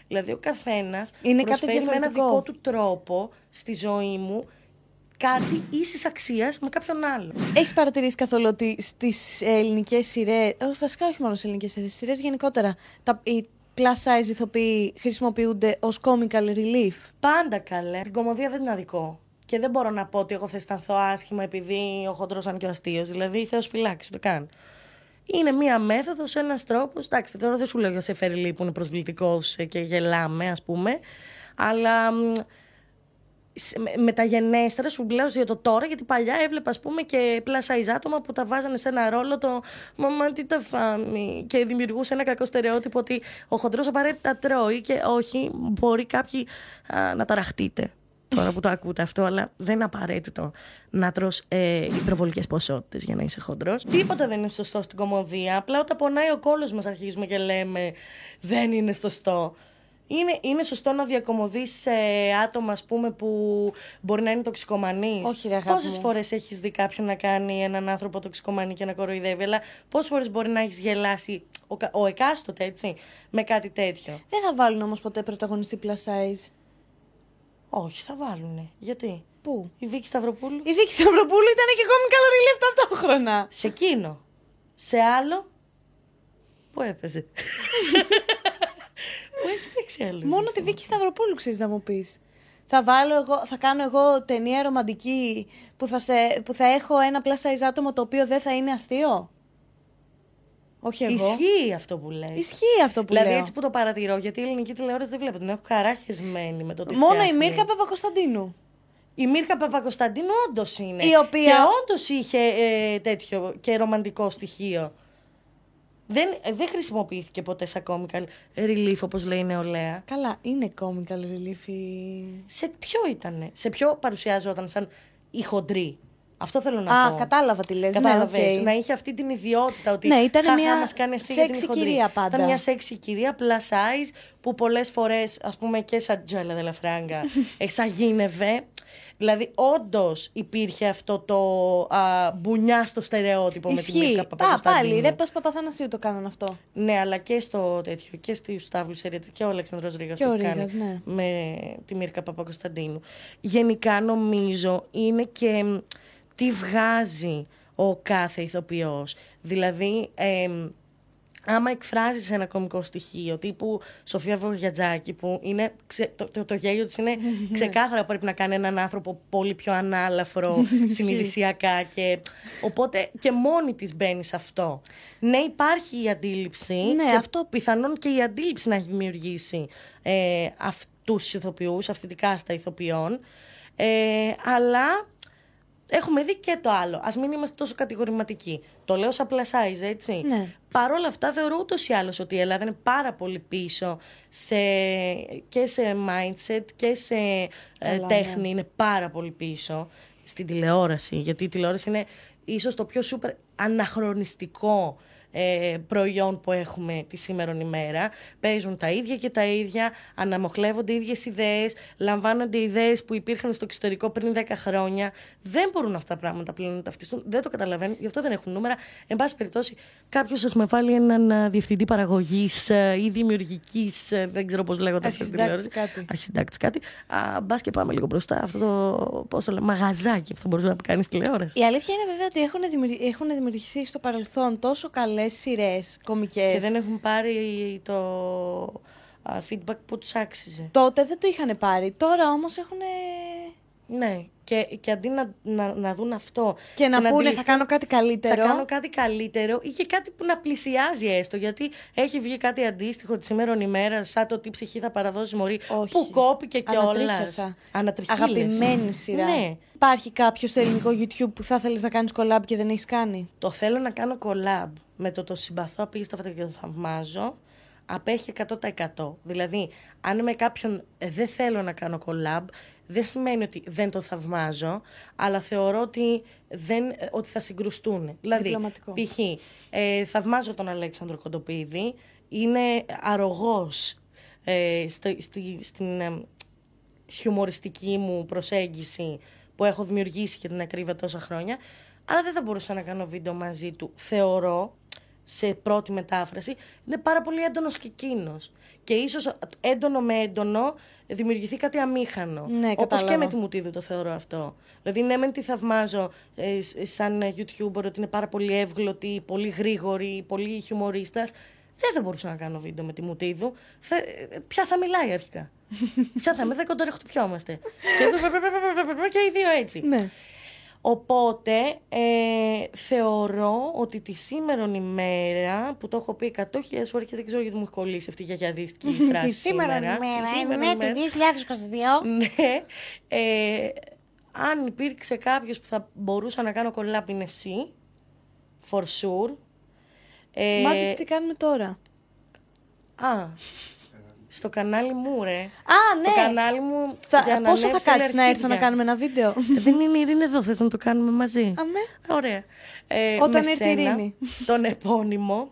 Δηλαδή ο καθένας προσφέρει με ένα δικό του τρόπο στη ζωή μου κάτι ίσης αξίας με κάποιον άλλο. Έχεις παρατηρήσει καθόλου ότι στις ελληνικές σειρές, βασικά όχι μόνο στις ελληνικές σειρές, σειρές γενικότερα, τα, plus size ηθοποιοί χρησιμοποιούνται ως comical relief; Πάντα καλέ. Την κομμωδία δεν είναι αδικό. Και δεν μπορώ να πω ότι εγώ θα αισθανθώ άσχημα επειδή ο χοντρός αν και ο αστείος. Δηλαδή, Θεός φυλάξει, το κάνω. Είναι μία μέθοδος, ένας τρόπος. Εντάξει, τώρα δεν σου λέω για σε φέρει που είναι προσβλητικός και γελάμε, ας πούμε. Αλλά μεταγενέστερα σου μιλάω για το τώρα, γιατί παλιά έβλεπα, ας πούμε, και πλάσα άτομα που τα βάζανε σε ένα ρόλο το «Μαμά, τι τα φάμε» και δημιουργούσε ένα κακό στερεότυπο ότι ο χοντρός απαραίτητα τρώει και όχι, μπορεί κάποιοι α, να ταραχτείτε τώρα που το ακούτε αυτό, αλλά δεν είναι απαραίτητο να τρως ε, υπερβολικές ποσότητες για να είσαι χοντρός. Τίποτα δεν είναι σωστό στην κομμωδία, απλά όταν πονάει ο κόλος μας αρχίζουμε και λέμε δεν είναι σωστό. Είναι, είναι σωστό να διακομωδεί άτομα, ας πούμε, που μπορεί να είναι τοξικομανείς; Όχι, ρε, Πόσες φορές έχεις δει κάποιον να κάνει έναν άνθρωπο τοξικομανή και να κοροϊδεύει, αλλά πόσες φορές μπορεί να έχεις γελάσει ο, ο εκάστοτε, έτσι, με κάτι τέτοιο; Δεν θα βάλουν όμως ποτέ πρωταγωνιστή plus size. Όχι, θα βάλουν. Γιατί; Πού; Η Βίκη Σταυροπούλου. Η Βίκη Σταυροπούλου ήταν και ακόμη καλοριλή ταυτόχρονα. Σε εκείνο. Σε άλλο. Πού έπαιζε; Μόνο τη Βίκη Σταυροπούλου ξέρεις να μου πεις. Θα, βάλω εγώ, θα κάνω εγώ ταινία ρομαντική που θα, σε, που θα έχω ένα plus size άτομο το οποίο δεν θα είναι αστείο; Όχι εγώ. Ισχύει αυτό που λέει. Ισχύει αυτό που δηλαδή, λέω. Δηλαδή έτσι που το παρατηρώ, γιατί η ελληνική τηλεόραση δεν βλέπω. Την έχω καράχεσμένη με το τι Μόνο η Μίρκα Παπακοσταντίνου. Η Μίρκα Παπακοσταντίνου όντως είναι. Η οποία... Και όντως είχε ε, τέτοιο και ρομαντικό στοιχείο. Δεν, δεν χρησιμοποιήθηκε ποτέ σαν comical relief, όπως λέει η νεολαία. Καλά, είναι comical relief. Σε ποιο ήτανε, σε ποιο παρουσιάζονταν σαν η χοντρή; Αυτό θέλω να Α, πω. κατάλαβα τι λες. Κατάλαβες; Ναι, okay. Να είχε αυτή την ιδιότητα ότι ναι, ήταν χαχά, μια μας κάνει αυτή σεξι κυρία πάντα. Ήταν μια σεξι κυρία plus size που πολλές φορές, ας πούμε και σαν Τζέλα Δελαφράγκα, εξαγίνευε. Δηλαδή, όντως υπήρχε αυτό το α, μπουνιά στο στερεότυπο Ισχύει. με τη Μίρκα Α, Παπακοσταντίνου. πάλι, ρε Πας Παπαθανασίου το κάναν αυτό. Ναι, αλλά και στο τέτοιο, και στους Σταύλους Ερέτης και ο Αλέξανδρος Ρήγας Και που ο έχει Ρήγας, κάνει ναι. με τη Μίρκα Παπακοσταντίνου. Γενικά νομίζω είναι και μ, τι βγάζει ο κάθε ηθοποιός. Δηλαδή, εμ, άμα εκφράζεις ένα κομικό στοιχείο τύπου Σοφία Βογιατζάκη που είναι, ξε- το, το, το γέλιο της είναι ξεκάθαρα πρέπει να κάνει έναν άνθρωπο πολύ πιο ανάλαφρο συνειδησιακά και οπότε και μόνη της μπαίνει σε αυτό. Ναι υπάρχει η αντίληψη Ναι, και αυτό- πιθανόν και η αντίληψη να έχει δημιουργήσει ε, αυτούς τους ηθοποιούς, αυτή την κάστα ηθοποιών ε, αλλά Έχουμε δει και το άλλο. Α μην είμαστε τόσο κατηγορηματικοί. Το λέω σαν πλασάιζ, έτσι. Ναι. Παρ' όλα αυτά, θεωρώ ούτως ή άλλως ότι η Ελλάδα είναι πάρα πολύ πίσω σε, και σε mindset και σε ε, Καλά, τέχνη. ναι. Είναι πάρα πολύ πίσω στην τηλεόραση. Γιατί η τηλεόραση είναι ίσως το πιο σούπερ αναχρονιστικό ε, προϊόν που έχουμε τη σήμερα ημέρα. Παίζουν τα ίδια και τα ίδια, αναμοχλεύονται οι ίδιες ιδέες, λαμβάνονται ιδέες που υπήρχαν στο εξωτερικό πριν 10 χρόνια. Δεν μπορούν αυτά τα πράγματα πλέον να ταυτιστούν, δεν το καταλαβαίνουν, γι' αυτό δεν έχουν νούμερα. Εν πάση περιπτώσει, κάποιος σα με βάλει έναν α, διευθυντή παραγωγής ή δημιουργικής, δεν ξέρω πώς λέγονται αυτά στην Αρχισυντάκτης τηλεόραση. κάτι. Αρχισυντάκτης κάτι. Α, μπας και πάμε λίγο μπροστά. Αυτό το πώς το λέω, μαγαζάκι που θα μπορούσε να κάνεις τηλεόραση. Η αλήθεια είναι βέβαια ότι έχουν, δημιουργη- έχουν δημιουργηθεί στο παρελθόν τόσο καλές σειρές κομικές. Και δεν έχουν πάρει το α, feedback που τους άξιζε. Τότε δεν το είχαν πάρει. Τώρα όμως έχουν. Ναι, και, και αντί να, να, να δουν αυτό Και να πούνε θα αντιληφθούν, κάνω κάτι καλύτερο. Θα κάνω κάτι καλύτερο ή και κάτι που να πλησιάζει έστω. Γιατί έχει βγει κάτι αντίστοιχο τη σήμερα ημέρα, σαν το τι ψυχή θα παραδώσει μωρή. Όχι. Που κόπηκε κιόλας. Ανατρίχιασα. Ανατριχίλες. Αγαπημένη σειρά. Ναι. Υπάρχει κάποιο στο ελληνικό YouTube που θα ήθελε να κάνεις collab και δεν έχεις κάνει; Το θέλω να κάνω collab με το το συμπαθώ απίστευτα και το θαυμάζω. Απέχει 100%. Δηλαδή, αν με κάποιον ε, δεν θέλω να κάνω collab, δεν σημαίνει ότι δεν το θαυμάζω, αλλά θεωρώ ότι, δεν, ε, ότι θα συγκρουστούν. Δηλαδή, Διπλωματικό. π.χ. Ε, θαυμάζω τον Αλέξανδρο Κοντοπίδη, είναι αρρωγός ε, στο, στη, στην ε, χιουμοριστική μου προσέγγιση που έχω δημιουργήσει και την ακρίβεια τόσα χρόνια, αλλά δεν θα μπορούσα να κάνω βίντεο μαζί του. Θεωρώ, σε πρώτη μετάφραση, είναι πάρα πολύ έντονος και εκείνος. Και ίσως έντονο με έντονο δημιουργηθεί κάτι αμήχανο. Ναι, Όπως και κατάλαβα. με τη Μουτίδου το θεωρώ αυτό. Δηλαδή, ναι, μεν τη θαυμάζω ε, σ- σαν YouTuber ότι είναι πάρα πολύ εύγλωτη, πολύ γρήγορη, πολύ χιουμορίστας. Δεν θα μπορούσα να κάνω βίντεο με τη Μουτίδου. Θα, ε, ποια θα μιλάει αρχικά. ποια θα με δεν κοντορεχτυπιόμαστε. και, και οι δύο έτσι. Ναι. Οπότε ε, θεωρώ ότι τη σήμερα ημέρα που το έχω πει 100.000 φορές και δεν ξέρω γιατί μου έχει κολλήσει αυτή η γιαγιαδίστικη φράση. Τη σήμερα ημέρα, Τη σήμερα ναι, ημέρα. το 2022. Ναι. Ε, αν υπήρξε κάποιος που θα μπορούσα να κάνω collab είναι εσύ. For sure. Ε, Μάθεις τι κάνουμε τώρα; α, στο κανάλι μου ρε. Α, ναι. Στο κανάλι μου. Θα, για να πόσο θα ανέβεις κάτσεις να όλα έρθω να αρχίδια. κάνουμε ένα βίντεο; Δεν είναι η Ειρήνη εδώ, θες να το κάνουμε μαζί; Αμέ. Ωραία. Ε, Όταν με έρθει η σένα, Ειρήνη. Τον επώνυμο.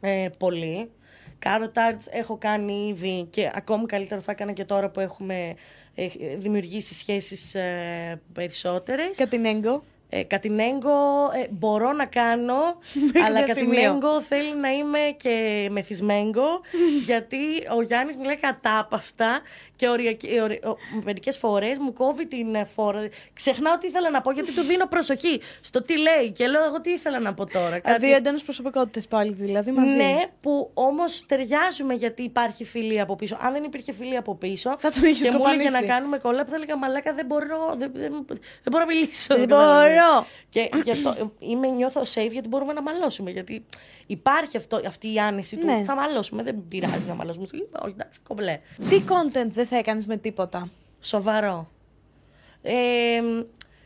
Ε, πολύ. Κάρο Τάρτς έχω κάνει ήδη και ακόμη καλύτερο θα έκανα και τώρα που έχουμε ε, δημιουργήσει σχέσεις ε, περισσότερες. Κατινέγκο. Ε, Κατινέγκο ε, μπορώ να κάνω, αλλά ένα σημείο. Κατινέγκο θέλει να είμαι και μεθυσμένγκο, γιατί ο Γιάννης μιλάει κατάπαυστα και οριακ- ε, ορι- ο- μερικές φορές μου κόβει την ε, φόρα. Ξεχνάω τι ήθελα να πω, γιατί του δίνω προσοχή στο τι λέει και λέω εγώ τι ήθελα να πω τώρα. Κάτι- Δύο έντονες προσωπικότητες πάλι δηλαδή μαζί. Ναι, που όμως ταιριάζουμε γιατί υπάρχει φιλία από πίσω. Αν δεν υπήρχε φιλία από πίσω. Θα τον είχες και μου έλεγε κοπανίσει. να κάνουμε κολλά που θα έλεγα Μαλάκα δεν μπορώ. Δεν, δεν, δεν μπορώ να μιλήσω. Δεν κατάλαβες. μπορώ. Και γι' αυτό ε, είμαι, νιώθω safe γιατί μπορούμε να μαλώσουμε. Γιατί υπάρχει αυτό, αυτή η άνεση του. Ναι. Θα μαλώσουμε. Δεν πειράζει να μαλώσουμε. Όχι, εντάξει, κομπλέ. Τι content δεν θα έκανες με τίποτα; Σοβαρό. Ε,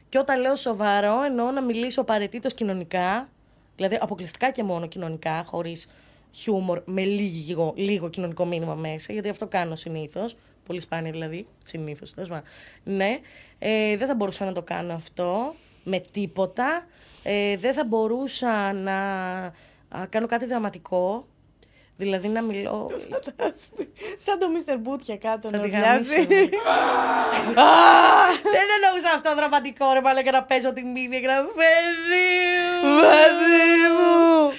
και όταν λέω σοβαρό, εννοώ να μιλήσω απαραίτητος κοινωνικά, δηλαδή αποκλειστικά και μόνο κοινωνικά, χωρίς χιούμορ, με λίγο, λίγο κοινωνικό μήνυμα μέσα, γιατί αυτό κάνω συνήθως. Πολύ σπάνια δηλαδή, συνήθως. Ναι, ε, δεν θα μπορούσα να το κάνω αυτό. με τίποτα. Ε, δεν θα μπορούσα να κάνω κάτι δραματικό. Δηλαδή να μιλώ. Σαν το Mr. Μπούτια κάτω να διάσει. Δεν εννοούσα αυτό δραματικό ρε μάλλον να παίζω τη μήνυ και να Παιδί μου!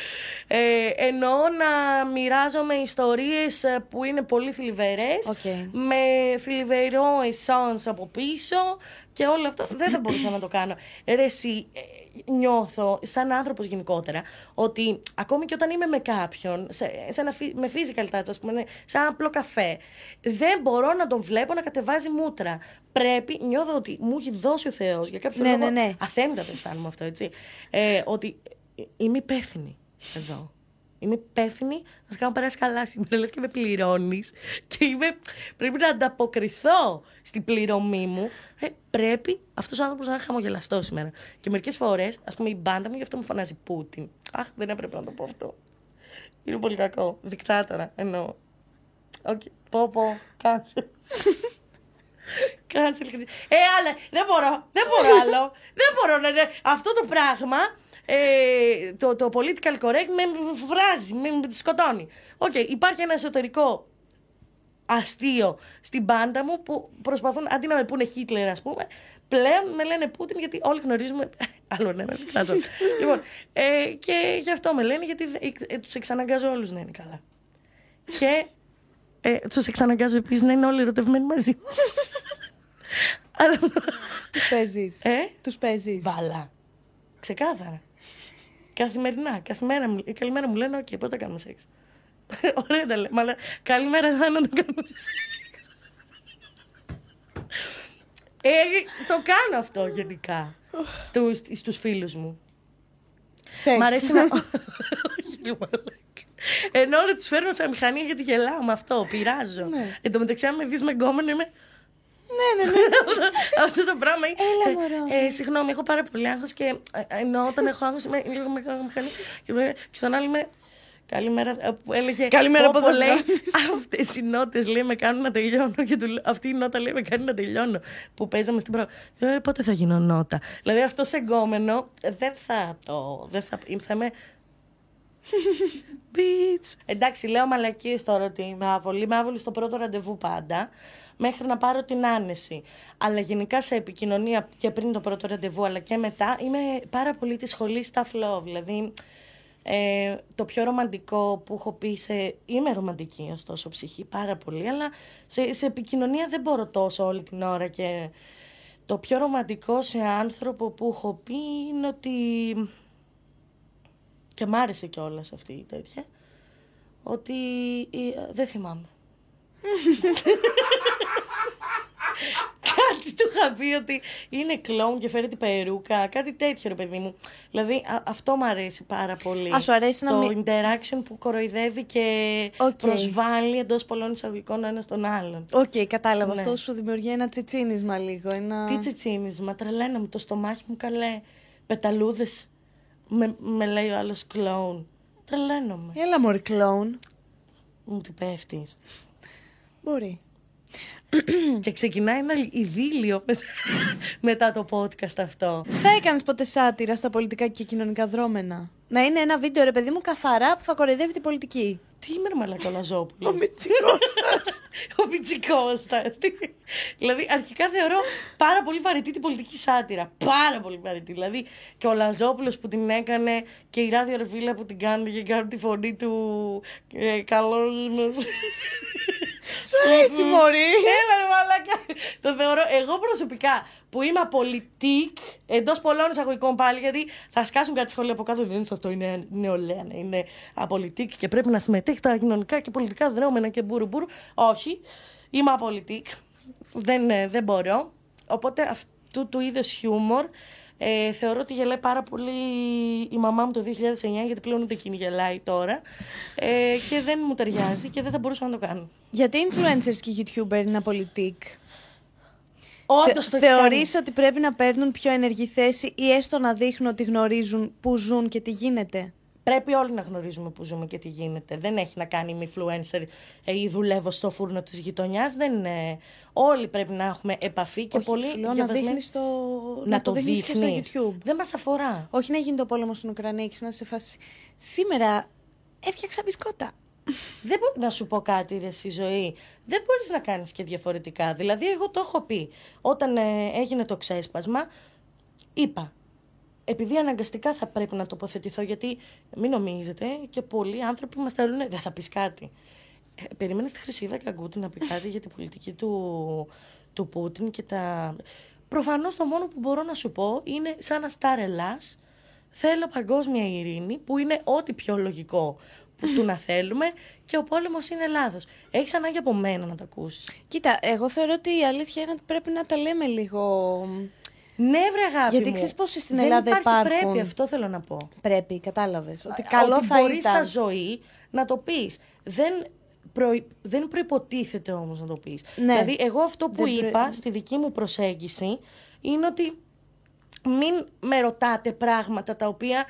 Ε, εννοώ να μοιράζομαι ιστορίες ε, που είναι πολύ θλιβερές με θλιβερό εσάνς από πίσω και όλο αυτό δεν θα μπορούσα να το κάνω. Ρε εσύ, ε, νιώθω σαν άνθρωπος γενικότερα ότι ακόμη και όταν είμαι με κάποιον, σε, σε ένα, με physical touch ας πούμε, σε ένα απλό καφέ, δεν μπορώ να τον βλέπω να κατεβάζει μούτρα. Πρέπει, νιώθω ότι μου έχει δώσει ο Θεός για κάποιο ναι, λόγο, ναι, ναι. αθέμητα το αισθάνομαι αυτό έτσι, ε, ότι είμαι υπεύθυνη εδώ. Είμαι υπεύθυνη να σε κάνω περάσει καλά σήμερα. Λες και με πληρώνεις. Και είμαι, πρέπει να ανταποκριθώ στην πληρωμή μου. Ε, πρέπει αυτό ο άνθρωπο να είναι χαμογελαστό σήμερα. Και μερικέ φορέ, α πούμε, η μπάντα μου γι' αυτό μου φωνάζει Πούτιν. Αχ, δεν έπρεπε να το πω αυτό. Είναι πολύ κακό. Δικτάτορα εννοώ. Okay. Πω, πω, κάτσε. Κάτσε. Ε, αλλά δεν μπορώ. Δεν μπορώ άλλο. δεν μπορώ να είναι αυτό το πράγμα ε, το, το political correct με βράζει, με, με τη σκοτώνει. Οκέι, okay, υπάρχει ένα εσωτερικό αστείο στην μπάντα μου που προσπαθούν αντί να με πούνε Χίτλερ, ας πούμε, πλέον με λένε Πούτιν γιατί όλοι γνωρίζουμε. Άλλο ένα δικτάτορ. λοιπόν, ε, και γι' αυτό με λένε γιατί ε, τους εξαναγκάζω όλους να είναι καλά. και ε, τους εξαναγκάζω επίσης να είναι όλοι ερωτευμένοι μαζί. Τους παίζεις. Ε; Τους παίζεις. Βάλα. Ξεκάθαρα. Καθημερινά. Καθημερινά μου, καλημέρα μου λένε: Οκ, πότε κάνουμε σεξ. Ωραία τα λέμε. Αλλά καλημέρα θα είναι να το κάνουμε σεξ. Ε, το κάνω αυτό γενικά. Στους, στους φίλους μου. Σεξ. Μ' αρέσει να... Ενώ να τους φέρνω σε μηχανή γιατί γελάω με αυτό, πειράζω. Ναι. Εν τω μεταξύ, αν με δεις με γκόμενο, είμαι ναι, ναι, ναι. Αυτό το πράγμα. Έλα, μωρό. Ε, συγγνώμη, έχω πάρα πολύ άγχος και ε, ενώ όταν έχω άγχος είμαι λίγο μηχανή. Και στον άλλο είμαι. Καλημέρα. Ε, που έλεγε. Καλημέρα από λέει. Αυτές οι νότες λέει με κάνουν να τελειώνω. Και του, αυτή η νότα λέει με κάνει να τελειώνω. Που παίζαμε στην πρώτη. Ε, πότε θα γίνω νότα. Δηλαδή αυτό σε εγκόμενο δεν θα το. Δεν θα, θα είμαι. Beach. Εντάξει, λέω μαλακίες τώρα ότι είμαι άβολη. Είμαι άβολη στο πρώτο ραντεβού πάντα μέχρι να πάρω την άνεση. Αλλά γενικά σε επικοινωνία και πριν το πρώτο ραντεβού αλλά και μετά είμαι πάρα πολύ της σχολής στα love. Δηλαδή ε, το πιο ρομαντικό που έχω πει σε... Είμαι ρομαντική ωστόσο ψυχή πάρα πολύ αλλά σε, σε επικοινωνία δεν μπορώ τόσο όλη την ώρα και το πιο ρομαντικό σε άνθρωπο που έχω πει είναι ότι και μ' άρεσε κιόλας αυτή η τέτοια ότι ε, δεν θυμάμαι. κάτι του είχα πει ότι είναι κλόουν και φέρει την περούκα. Κάτι τέτοιο, ρε παιδί μου. Δηλαδή, αυτό μου αρέσει πάρα πολύ. Α, σου αρέσει το να μην... interaction που κοροϊδεύει και okay. προσβάλλει εντός πολλών εισαγωγικών ο ένας τον άλλον. Οκέι, okay, κατάλαβα. Ναι. Αυτό σου δημιουργεί ένα τσιτσίνισμα λίγο. Ένα... Τι τσιτσίνισμα, τρελένα μου. Το στομάχι μου καλέ. Πεταλούδες. Με, με λέει ο άλλος κλόουν. Τρελαίνομαι. Έλα, μωρή κλόουν. Μου τι πέφτεις. Μπορεί. και ξεκινάει ένα ειδήλιο μετά το podcast αυτό. Θα έκανες ποτέ σάτυρα στα πολιτικά και κοινωνικά δρόμενα; Να είναι ένα βίντεο, ρε παιδί μου, καθαρά που θα κοροϊδεύει την πολιτική. Τι είμαι, ρε Μαλακό Λαζόπουλος; Ο Μιτσικώστας. Ο Μιτσικώστας. δηλαδή, αρχικά θεωρώ πάρα πολύ βαρετή την πολιτική σάτυρα. Πάρα πολύ βαρετή. Δηλαδή, και ο Λαζόπουλος που την έκανε και η Ράδιο Αρβίλα που την κάνουν και κάνουν τη φωνή του. Ε, καλό. Σου αρέσει, Μωρή. Έλα, ρε μαλάκα. Το θεωρώ εγώ προσωπικά που είμαι απολυτικ εντός πολλών εισαγωγικών πάλι, γιατί θα σκάσουν κάτι σχόλια από κάτω. Δεν είναι αυτό, είναι νεολαία, ναι, είναι απολυτικ και πρέπει να συμμετέχει τα κοινωνικά και πολιτικά δρόμενα και μπούρου μπούρου. Όχι, είμαι απολυτικ. Δεν, ε, δεν μπορώ. Οπότε αυτού του είδους χιούμορ ε, θεωρώ ότι γελάει πάρα πολύ η μαμά μου το 2009, γιατί πλέον ούτε εκείνη γελάει τώρα. Ε, και δεν μου ταιριάζει και δεν θα μπορούσα να το κάνω. Γιατί influencers και YouTuber είναι απολυτικ; Όντως το Θεωρείς ότι πρέπει να παίρνουν πιο ενεργή θέση ή έστω να δείχνουν ότι γνωρίζουν πού ζουν και τι γίνεται; Πρέπει όλοι να γνωρίζουμε που ζούμε και τι γίνεται. Δεν έχει να κάνει με influencer ε, ή δουλεύω στο φούρνο της γειτονιάς. Δεν είναι. Όλοι πρέπει να έχουμε επαφή και Όχι, πολύ. σου λέω να δείχνεις το... να, το, δείχνεις και στο YouTube. Δεν μας αφορά. Όχι να γίνει το πόλεμο στην Ουκρανία και να σε φάσει. Σήμερα έφτιαξα μπισκότα. Δεν μπορεί να σου πω κάτι ρε στη ζωή. Δεν μπορείς να κάνεις και διαφορετικά. Δηλαδή εγώ το έχω πει. Όταν ε, έγινε το ξέσπασμα, είπα. Επειδή αναγκαστικά θα πρέπει να τοποθετηθώ, γιατί μην νομίζετε και πολλοί άνθρωποι μας θέλουν, δεν θα πεις κάτι. Ε, περίμενε στη Χρυσίδα Καγκούτη να πει κάτι για την πολιτική του, του Πούτιν και τα... Προφανώς το μόνο που μπορώ να σου πω είναι σαν να στάρ Ελλάς, θέλω παγκόσμια ειρήνη που είναι ό,τι πιο λογικό που του να θέλουμε και ο πόλεμος είναι Ελλάδο. Έχεις ανάγκη από μένα να το ακούσεις. Κοίτα, εγώ θεωρώ ότι η αλήθεια είναι ότι πρέπει να τα λέμε λίγο. Ναι, βρε αγάπη. Γιατί ξέρεις πώ στην Ελλάδα Δεν υπάρχει υπάρχουν. Πρέπει, αυτό θέλω να πω. Πρέπει, κατάλαβες. Ότι καλό ότι θα μπορείς ήταν. σαν ζωή να το πεις. Δεν, προ... δεν προποτίθεται όμως να το πεις. Ναι. Δηλαδή, εγώ αυτό που Δεν προ- είπα στη δική μου προσέγγιση είναι ότι μην με ρωτάτε πράγματα τα οποία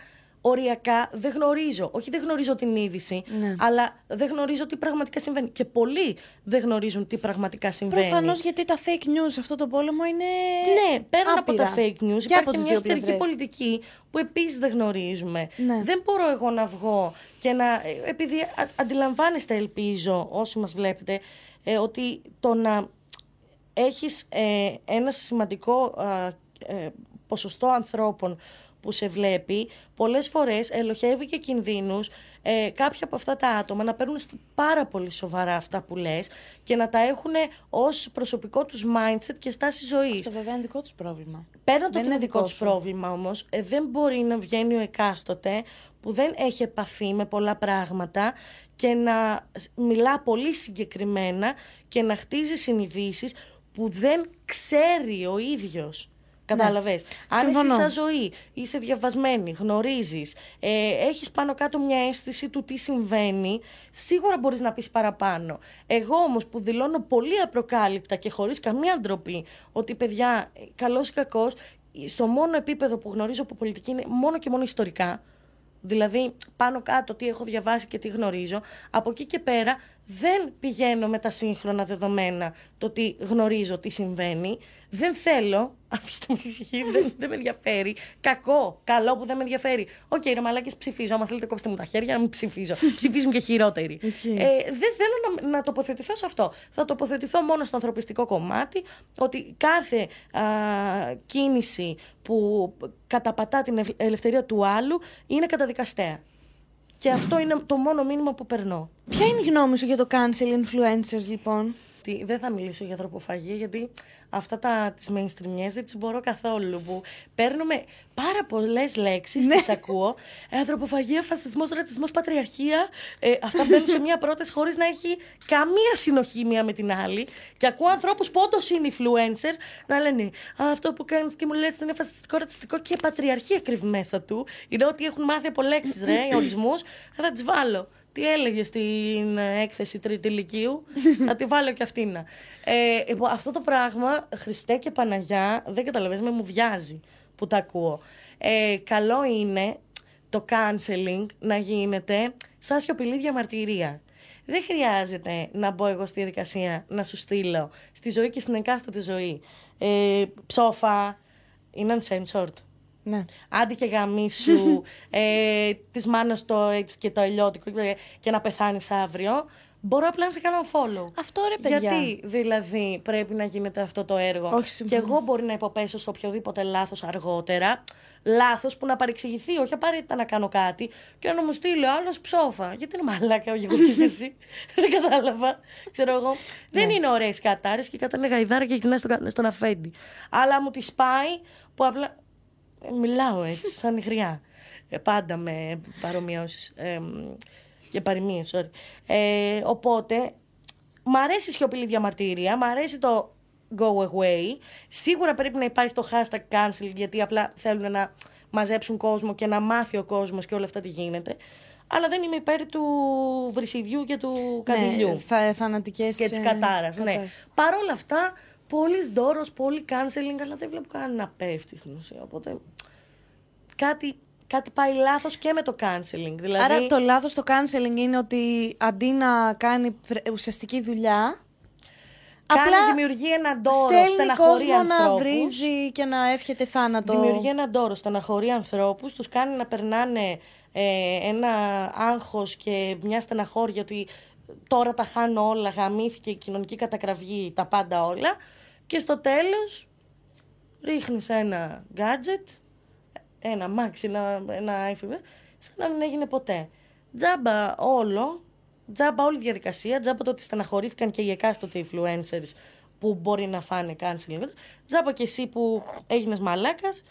οριακά δεν γνωρίζω. Όχι δεν γνωρίζω την είδηση, Ναι. αλλά δεν γνωρίζω τι πραγματικά συμβαίνει. Και πολλοί δεν γνωρίζουν τι πραγματικά συμβαίνει. Προφανώς γιατί τα fake news σε αυτό το πόλεμο είναι. Ναι, πέραν από άπειρα. τα fake news, Και από υπάρχει τις μια δύο εσωτερική πλευρές. πολιτική που επίσης δεν γνωρίζουμε. Ναι. Δεν μπορώ εγώ να βγω και να. ε, Επειδή α- αντιλαμβάνεστε, ελπίζω, όσοι μας βλέπετε, ε, ότι το να έχεις ε, ένα σημαντικό α, ε, ποσοστό ανθρώπων που σε βλέπει, πολλές φορές ελοχεύει και κινδύνους ε, κάποια από αυτά τα άτομα να παίρνουν στα πάρα πολύ σοβαρά αυτά που λες και να τα έχουν ως προσωπικό τους mindset και στάση ζωής. Αυτό βέβαια είναι δικό τους πρόβλημα. Πέραν το Δεν ότι είναι είναι δικό δικό τους σου. πρόβλημα όμως, δεν μπορεί να βγαίνει ο εκάστοτε που δεν έχει επαφή με πολλά πράγματα και να σ- μιλά πολύ συγκεκριμένα και να χτίζει συνειδήσεις που δεν ξέρει ο ίδιος. Κατάλαβες. Αν εσύ Ναι. Συμφωνώ. σαν ζωή είσαι διαβασμένη, γνωρίζεις, ε, έχεις πάνω κάτω μια αίσθηση του τι συμβαίνει, σίγουρα μπορείς να πεις παραπάνω. Εγώ όμως που δηλώνω πολύ απροκάλυπτα και χωρίς καμία ντροπή ότι παιδιά, ε, καλός ή κακός, στο μόνο επίπεδο που γνωρίζω από πολιτική είναι μόνο και μόνο ιστορικά, Δηλαδή, πάνω κάτω τι έχω διαβάσει και τι γνωρίζω. Από εκεί και πέρα δεν πηγαίνω με τα σύγχρονα δεδομένα το τι γνωρίζω, τι συμβαίνει. Δεν θέλω, αφήστε με ήσυχη, δεν, δεν με ενδιαφέρει. Κακό, καλό που δεν με ενδιαφέρει. Οκ, ρε μαλάκες ψηφίζω. Άμα θέλετε κόψτε μου τα χέρια να μην ψηφίζω. Ψηφίζουν και χειρότεροι. Ισχύει. Ε, δεν θέλω να, να τοποθετηθώ σε αυτό. Θα τοποθετηθώ μόνο στο ανθρωπιστικό κομμάτι, ότι κάθε α, κίνηση που καταπατά την ευ- ελευθερία του άλλου είναι καταδικαστέα. Και αυτό είναι το μόνο μήνυμα που περνώ. Ποια είναι η γνώμη σου για το cancel influencers, λοιπόν; Τι- Δεν θα μιλήσω για ανθρωποφαγία γιατί αυτά τα, τις mainstreamιές δεν τις μπορώ καθόλου που παίρνουμε πάρα πολλές λέξεις, Ναι. τις ακούω. Ε, ανθρωποφαγία, φασισμός, ρατσισμός, πατριαρχία ε, αυτά μπαίνουν σε μία πρόταση χωρίς να έχει καμία συνοχή μία με την άλλη. Και ακούω ανθρώπους που όντως είναι influencer να λένε «Α, αυτό που κάνεις και μου λες είναι φασιστικό, ρατσιστικό και πατριαρχία κρύβει μέσα του. Είναι ότι έχουν μάθει από λέξεις ρε, ορισμούς. Θα τις βάλω τι έλεγε στην ε, έκθεση τρίτη ηλικίου, θα τη βάλω και αυτήν. Ε, λοιπόν, αυτό το πράγμα, Χριστέ και Παναγιά, δεν καταλαβαίνεις, με μου βιάζει που τα ακούω. Ε, καλό είναι το canceling να γίνεται σαν σιωπηλή διαμαρτυρία. Δεν χρειάζεται να μπω εγώ στη διαδικασία να σου στείλω στη ζωή και στην εκάστοτε ζωή. Ε, ψόφα, είναι uncensored. Ναι. Άντε και γαμίσου ε, τη μάνα το έτσι και το ελιώτικο και- και να πεθάνεις αύριο. Μπορώ απλά να σε κάνω follow. Αυτό ρε παιδιά. Γιατί δηλαδή πρέπει να γίνεται αυτό το έργο. Όχι, και συμφωνώ. εγώ μπορεί να υποπέσω σε οποιοδήποτε λάθος αργότερα. Λάθος που να παρεξηγηθεί, όχι απαραίτητα να κάνω κάτι και να μου στείλει άλλος ψόφα. Γιατί είναι μαλάκα ο Γιώργος και εσύ. Δεν κατάλαβα. Ξέρω εγώ. Δεν είναι ωραίες κατάρε και κατά είναι γαϊδάρα και γυρνάει στον, στον αφέντη. Αλλά μου τη πάει που απλά. Ε, Μιλάω έτσι, σαν γριά. Ε, πάντα με παρομοιώσεις. Ε, και παροιμίες, sorry. Ε, οπότε, μ' αρέσει η σιωπηλή διαμαρτυρία, μ' αρέσει το go away. Σίγουρα πρέπει να υπάρχει το hashtag cancel, γιατί απλά θέλουν να μαζέψουν κόσμο και να μάθει ο κόσμος και όλα αυτά τι γίνεται. Αλλά δεν είμαι υπέρ του βρυσιδιού και του καδιλιού. Ναι, θα, θανατικές... και της ε, κατάρας. Ναι. κατάρας. Παρ' όλα αυτά, πολύ ντόρο, πολύ canceling, αλλά δεν βλέπω κανένα να πέφτει στην ουσία. Οπότε κάτι, κάτι πάει λάθος και με το canceling. Δηλαδή... Άρα το λάθος στο canceling είναι ότι αντί να κάνει ουσιαστική δουλειά. Κάνει, απλά δημιουργεί έναν τόρο, στέλνει κόσμο να βρίζει και να εύχεται θάνατο. Δημιουργεί έναν τόρο, στεναχωρεί ανθρώπους, τους κάνει να περνάνε ε, ένα άγχος και μια στεναχώρια ότι τώρα τα χάνω όλα, γαμήθηκε η κοινωνική κατακραυγή, τα πάντα όλα και στο τέλος ρίχνεις ένα gadget, ένα Max, ένα, ένα iPhone, σαν να μην έγινε ποτέ. Τζάμπα όλο, τζάμπα όλη η διαδικασία, τζάμπα το ότι στεναχωρήθηκαν και οι εκάστοτε influencers που μπορεί να φάνε cancel, τζάμπα και εσύ που έγινες μαλάκας,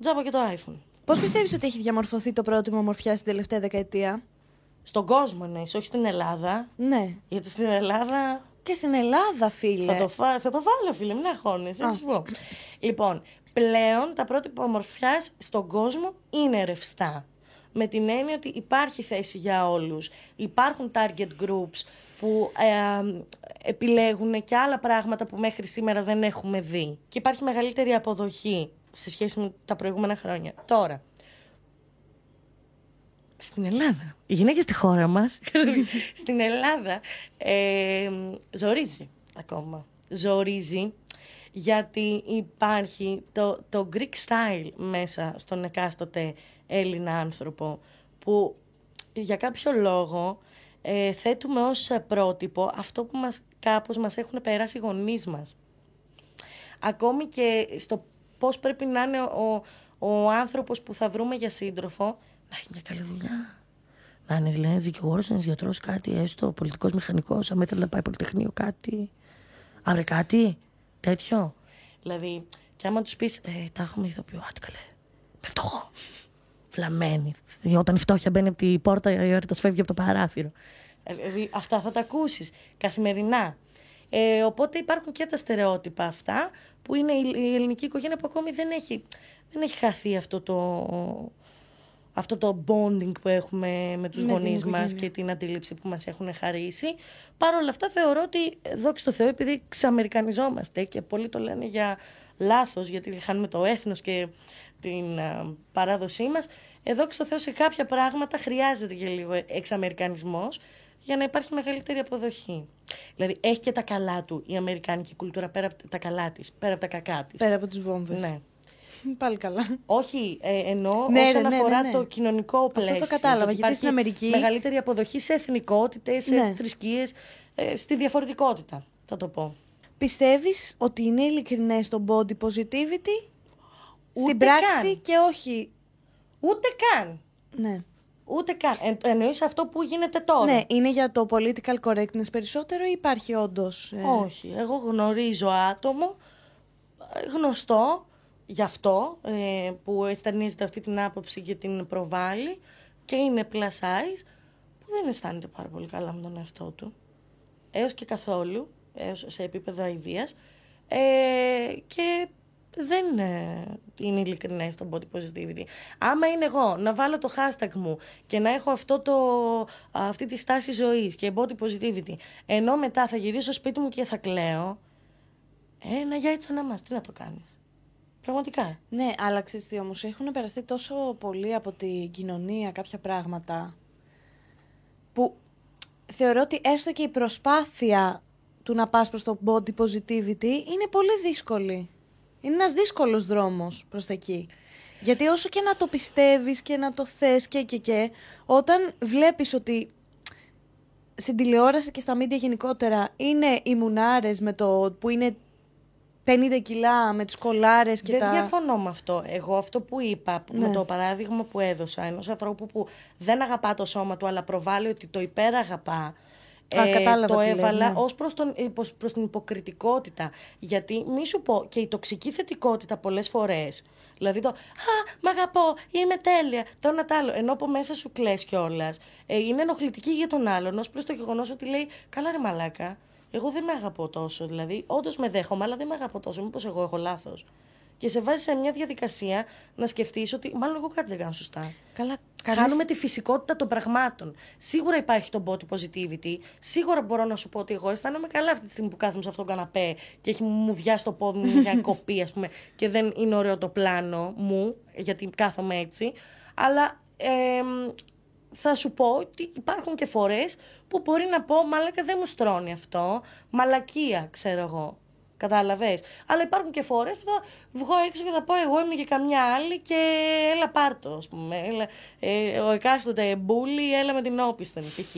τζάμπα και το iPhone. Πώς πιστεύεις ότι έχει διαμορφωθεί το πρότυπο ομορφιά στην τελευταία δεκαετία, Στον κόσμο, ναι, όχι στην Ελλάδα. Ναι. Γιατί στην Ελλάδα. Και στην Ελλάδα, φίλε. Θα το, φά... θα το βάλω, φίλε, μην αγχώνεσαι. Θα σου πω. Λοιπόν, πλέον τα πρότυπα ομορφιάς στον κόσμο είναι ρευστά. Με την έννοια ότι υπάρχει θέση για όλους. Υπάρχουν target groups που ε, επιλέγουν και άλλα πράγματα που μέχρι σήμερα δεν έχουμε δει. Και υπάρχει μεγαλύτερη αποδοχή σε σχέση με τα προηγούμενα χρόνια. Τώρα, στην Ελλάδα, οι γυναίκες στη χώρα μας, στην Ελλάδα, ε, ζορίζει ακόμα. Ζορίζει γιατί υπάρχει το, το Greek style μέσα στον εκάστοτε Έλληνα άνθρωπο που για κάποιο λόγο ε, θέτουμε ως πρότυπο αυτό που μας, κάπως μας έχουν περάσει οι γονείς μας. Ακόμη και στο Πώς πρέπει να είναι ο, ο άνθρωπος που θα βρούμε για σύντροφο να έχει μια καλή δουλειά. Να είναι δηλαδή δικηγόρος, ένας γιατρός, κάτι έστω, πολιτικός μηχανικός, αν ήθελε να πάει πολυτεχνείο, κάτι. Αύριο κάτι τέτοιο. Δηλαδή, και άμα τους πεις, ε, τα έχουμε ηθοποιό, άτι καλέ. Με φτωχό. Φλαμμένη. Όταν η φτώχεια μπαίνει από την πόρτα, η ώρα φεύγει από το παράθυρο. Ε, δηλαδή, αυτά θα τα ακούσεις καθημερινά. Ε, οπότε υπάρχουν και τα στερεότυπα αυτά που είναι η ελληνική οικογένεια που ακόμη δεν έχει, δεν έχει χαθεί αυτό το, αυτό το bonding που έχουμε με τους με γονείς μας και την αντίληψη που μας έχουν χαρίσει. Παρ' όλα αυτά θεωρώ ότι, δόξα τω Θεώ, επειδή ξαμερικανιζόμαστε και πολλοί το λένε για λάθος, γιατί χάνουμε το έθνος και την α, παράδοσή μας, εδώ στο Θεώ σε κάποια πράγματα χρειάζεται και λίγο εξαμερικανισμός για να υπάρχει μεγαλύτερη αποδοχή. Δηλαδή έχει και τα καλά του η Αμερικάνικη κουλτούρα πέρα από τα καλά της, πέρα από τα κακά της. Πέρα από τι βόμβες. Ναι. Πάλι καλά. Όχι, ε, εννοώ ναι, όσον ναι, ναι αφορά ναι, ναι, το κοινωνικό πλαίσιο. Αυτό το κατάλαβα, γιατί στην Αμερική... Μεγαλύτερη αποδοχή σε εθνικότητες, σε ναι. θρησκείες, ε, στη διαφορετικότητα, θα το πω. Πιστεύεις ότι είναι ειλικρινές το body positivity Ούτε στην πράξη και όχι... Ούτε καν. Ναι. Ούτε καν. Ε, εννοείς αυτό που γίνεται τώρα; Ναι, είναι για το political correctness περισσότερο ή υπάρχει όντως. Ε... Όχι. Εγώ γνωρίζω άτομο ε, γνωστό γι' αυτό ε, που αισθανίζεται αυτή την άποψη και την προβάλλει και είναι plus size που δεν αισθάνεται πάρα πολύ καλά με τον εαυτό του. Έως και καθόλου, έως σε επίπεδο αηδίας. Ε, και δεν ε, είναι ειλικρινές το body positivity. Άμα είναι εγώ να βάλω το hashtag μου και να έχω αυτό το, αυτή τη στάση ζωής και body positivity, ενώ μετά θα γυρίσω στο σπίτι μου και θα κλαίω, ένα για έτσι να μας, τι να το κάνεις. Πραγματικά. Ναι, αλλά ξέρεις τι όμως, έχουν περαστεί τόσο πολύ από την κοινωνία κάποια πράγματα που θεωρώ ότι έστω και η προσπάθεια του να πας προς το body positivity είναι πολύ δύσκολη. Είναι ένας δύσκολος δρόμος προς τα εκεί. Γιατί όσο και να το πιστεύεις και να το θες και και και, όταν βλέπεις ότι στην τηλεόραση και στα μίντια γενικότερα είναι οι μουνάρες με το, που είναι 50 κιλά με τις κολάρες και Δεν τα... Δεν διαφωνώ με αυτό. Εγώ αυτό που είπα, με ναι. το παράδειγμα που έδωσα ενός ανθρώπου που δεν αγαπά το σώμα του αλλά προβάλλει ότι το υπεραγαπά ε, το έβαλα ναι. ως προς, τον, προς την υποκριτικότητα. Γιατί μη σου πω και η τοξική θετικότητα πολλές φορές. Δηλαδή το «Α, μ' αγαπώ, είμαι τέλεια», το ένα τ' άλλο. Ενώ από μέσα σου κλαις κιόλας. Ε, είναι ενοχλητική για τον άλλον ως προς το γεγονός ότι λέει «Καλά ρε μαλάκα, εγώ δεν με αγαπώ τόσο». Δηλαδή, όντως με δέχομαι, αλλά δεν με αγαπώ τόσο. Μήπως εγώ έχω λάθος. και σε βάζει σε μια διαδικασία να σκεφτείς ότι μάλλον εγώ κάτι δεν κάνω σωστά. Καλά, Χάνουμε τη φυσικότητα των πραγμάτων. Σίγουρα υπάρχει το body positivity. Σίγουρα μπορώ να σου πω ότι εγώ αισθάνομαι καλά αυτή τη στιγμή που κάθομαι σε αυτόν τον καναπέ και έχει μου βιάσει το πόδι μου μια κοπή, ας πούμε, και δεν είναι ωραίο το πλάνο μου, γιατί κάθομαι έτσι. Αλλά ε, θα σου πω ότι υπάρχουν και φορές που μπορεί να πω μαλάκα δεν μου στρώνει αυτό, μαλακία ξέρω εγώ. Κατάλαβες. Αλλά υπάρχουν και φορές που θα βγω έξω και θα πω εγώ είμαι και καμιά άλλη και έλα πάρτο, ας πούμε. Έλα, ε, ο εκάστοτε μπούλι, έλα με την όπισθεν, π.χ.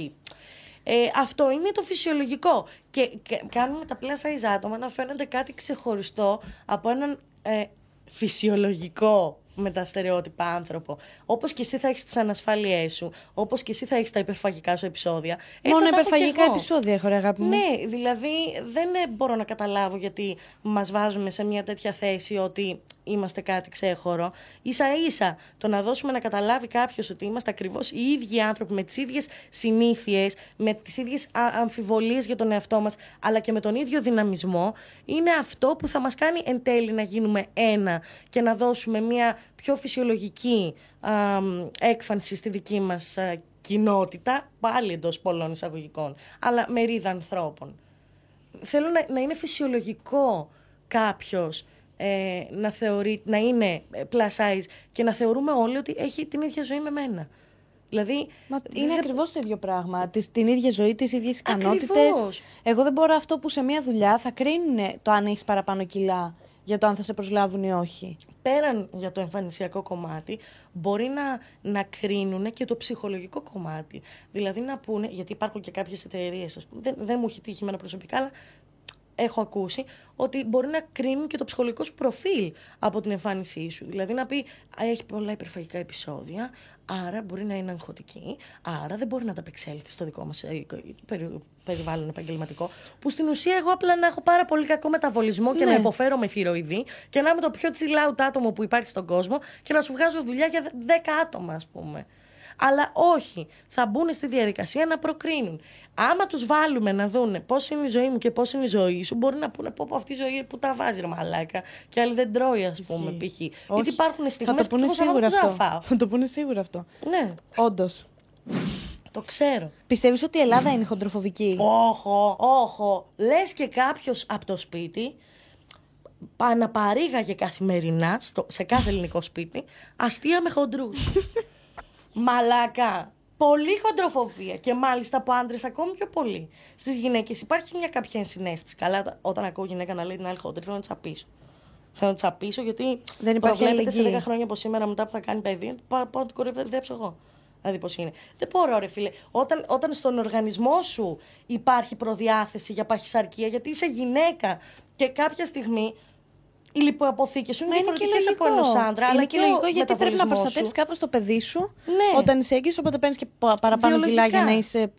Ε, αυτό είναι το φυσιολογικό. Και, κάνουμε τα πλάσα άτομα να φαίνονται κάτι ξεχωριστό από έναν ε, φυσιολογικό με τα στερεότυπα άνθρωπο. Όπως και εσύ θα έχεις τις ανασφάλειές σου, όπως και εσύ θα έχεις τα υπερφαγικά σου επεισόδια. Μόνο υπερφαγικά επεισόδια έχω, αγάπη μου. Ναι, δηλαδή δεν μπορώ να καταλάβω γιατί μας βάζουμε σε μια τέτοια θέση ότι είμαστε κάτι ξέχωρο. σα ίσα το να δώσουμε να καταλάβει κάποιος ότι είμαστε ακριβώς οι ίδιοι άνθρωποι με τις ίδιες συνήθειες, με τις ίδιες αμφιβολίες για τον εαυτό μας, αλλά και με τον ίδιο δυναμισμό, είναι αυτό που θα μας κάνει εν τέλει να γίνουμε ένα και να δώσουμε μια πιο φυσιολογική α, έκφανση στη δική μας κοινότητα, πάλι εντός πολλών εισαγωγικών, αλλά μερίδα ανθρώπων. Θέλω να, να είναι φυσιολογικό κάποιος ε, να, θεωρεί, να είναι plus size και να θεωρούμε όλοι ότι έχει την ίδια ζωή με μένα. Δηλαδή, Μα είναι δεν... ακριβώς το ίδιο πράγμα. την ίδια ζωή, τις ίδιες ικανότητες. Εγώ δεν μπορώ αυτό που σε μια δουλειά θα κρίνουν το αν έχεις παραπάνω κιλά για το αν θα σε προσλάβουν ή όχι. Πέραν για το εμφανισιακό κομμάτι, μπορεί να, να κρίνουν και το ψυχολογικό κομμάτι. Δηλαδή να πούνε, γιατί υπάρχουν και κάποιες εταιρείες, δεν, δεν μου έχει τύχει εμένα προσωπικά, αλλά έχω ακούσει ότι μπορεί να κρίνουν και το ψυχολογικό σου προφίλ από την εμφάνισή σου. Δηλαδή να πει έχει πολλά υπερφαγικά επεισόδια, άρα μπορεί να είναι αγχωτική, άρα δεν μπορεί να ανταπεξέλθει στο δικό μας ε, περιβάλλον επαγγελματικό. Που στην ουσία εγώ απλά να έχω πάρα πολύ κακό μεταβολισμό και να ναι. υποφέρω με θηροειδή και να είμαι το πιο chill άτομο που υπάρχει στον κόσμο και να σου βγάζω δουλειά για 10 άτομα, ας πούμε. Αλλά όχι, θα μπουν στη διαδικασία να προκρίνουν. Άμα τους βάλουμε να δουν πώς είναι η ζωή μου και πώς είναι η ζωή σου, μπορεί να πούνε πω, αυτή η ζωή που τα βάζει ρε μαλάκα. Και άλλοι δεν τρώει, ας πούμε, π.χ. Γιατί υπάρχουν στιγμές που θα το πούνε σίγουρα αυτό. Θα το πούνε σίγουρα αυτό. Ναι. Όντως. Το ξέρω. Πιστεύεις ότι η Ελλάδα είναι χοντροφοβική; Όχο, όχο. Λες και κάποιος από το σπίτι παρήγαγε καθημερινά στο, σε κάθε ελληνικό σπίτι αστεία με χοντρούς. Μαλάκα. Πολύ χοντροφοβία και μάλιστα από άντρες ακόμη πιο πολύ. Στις γυναίκες υπάρχει μια κάποια ενσυναίσθηση. Καλά, όταν ακούω γυναίκα να λέει την άλλη χοντρή, θέλω να τσαπίσω. Θέλω να τσαπίσω γιατί δεν υπάρχει αλληλεγγύη. σε 10 χρόνια από σήμερα μετά που θα κάνει παιδί, πάω να την κοροϊδέψω εγώ. Δηλαδή πώς είναι. Δεν μπορώ, ρε φίλε. Όταν, όταν στον οργανισμό σου υπάρχει προδιάθεση για παχυσαρκία, γιατί είσαι γυναίκα και κάποια στιγμή οι λιποαποθήκες σου είναι διαφορετικές από ενό άντρα. Είναι και, λογικό γιατί πρέπει να προστατεύεις κάπως το παιδί σου ναι. όταν είσαι έγκυος, οπότε παίρνεις και παραπάνω κιλά για να είσαι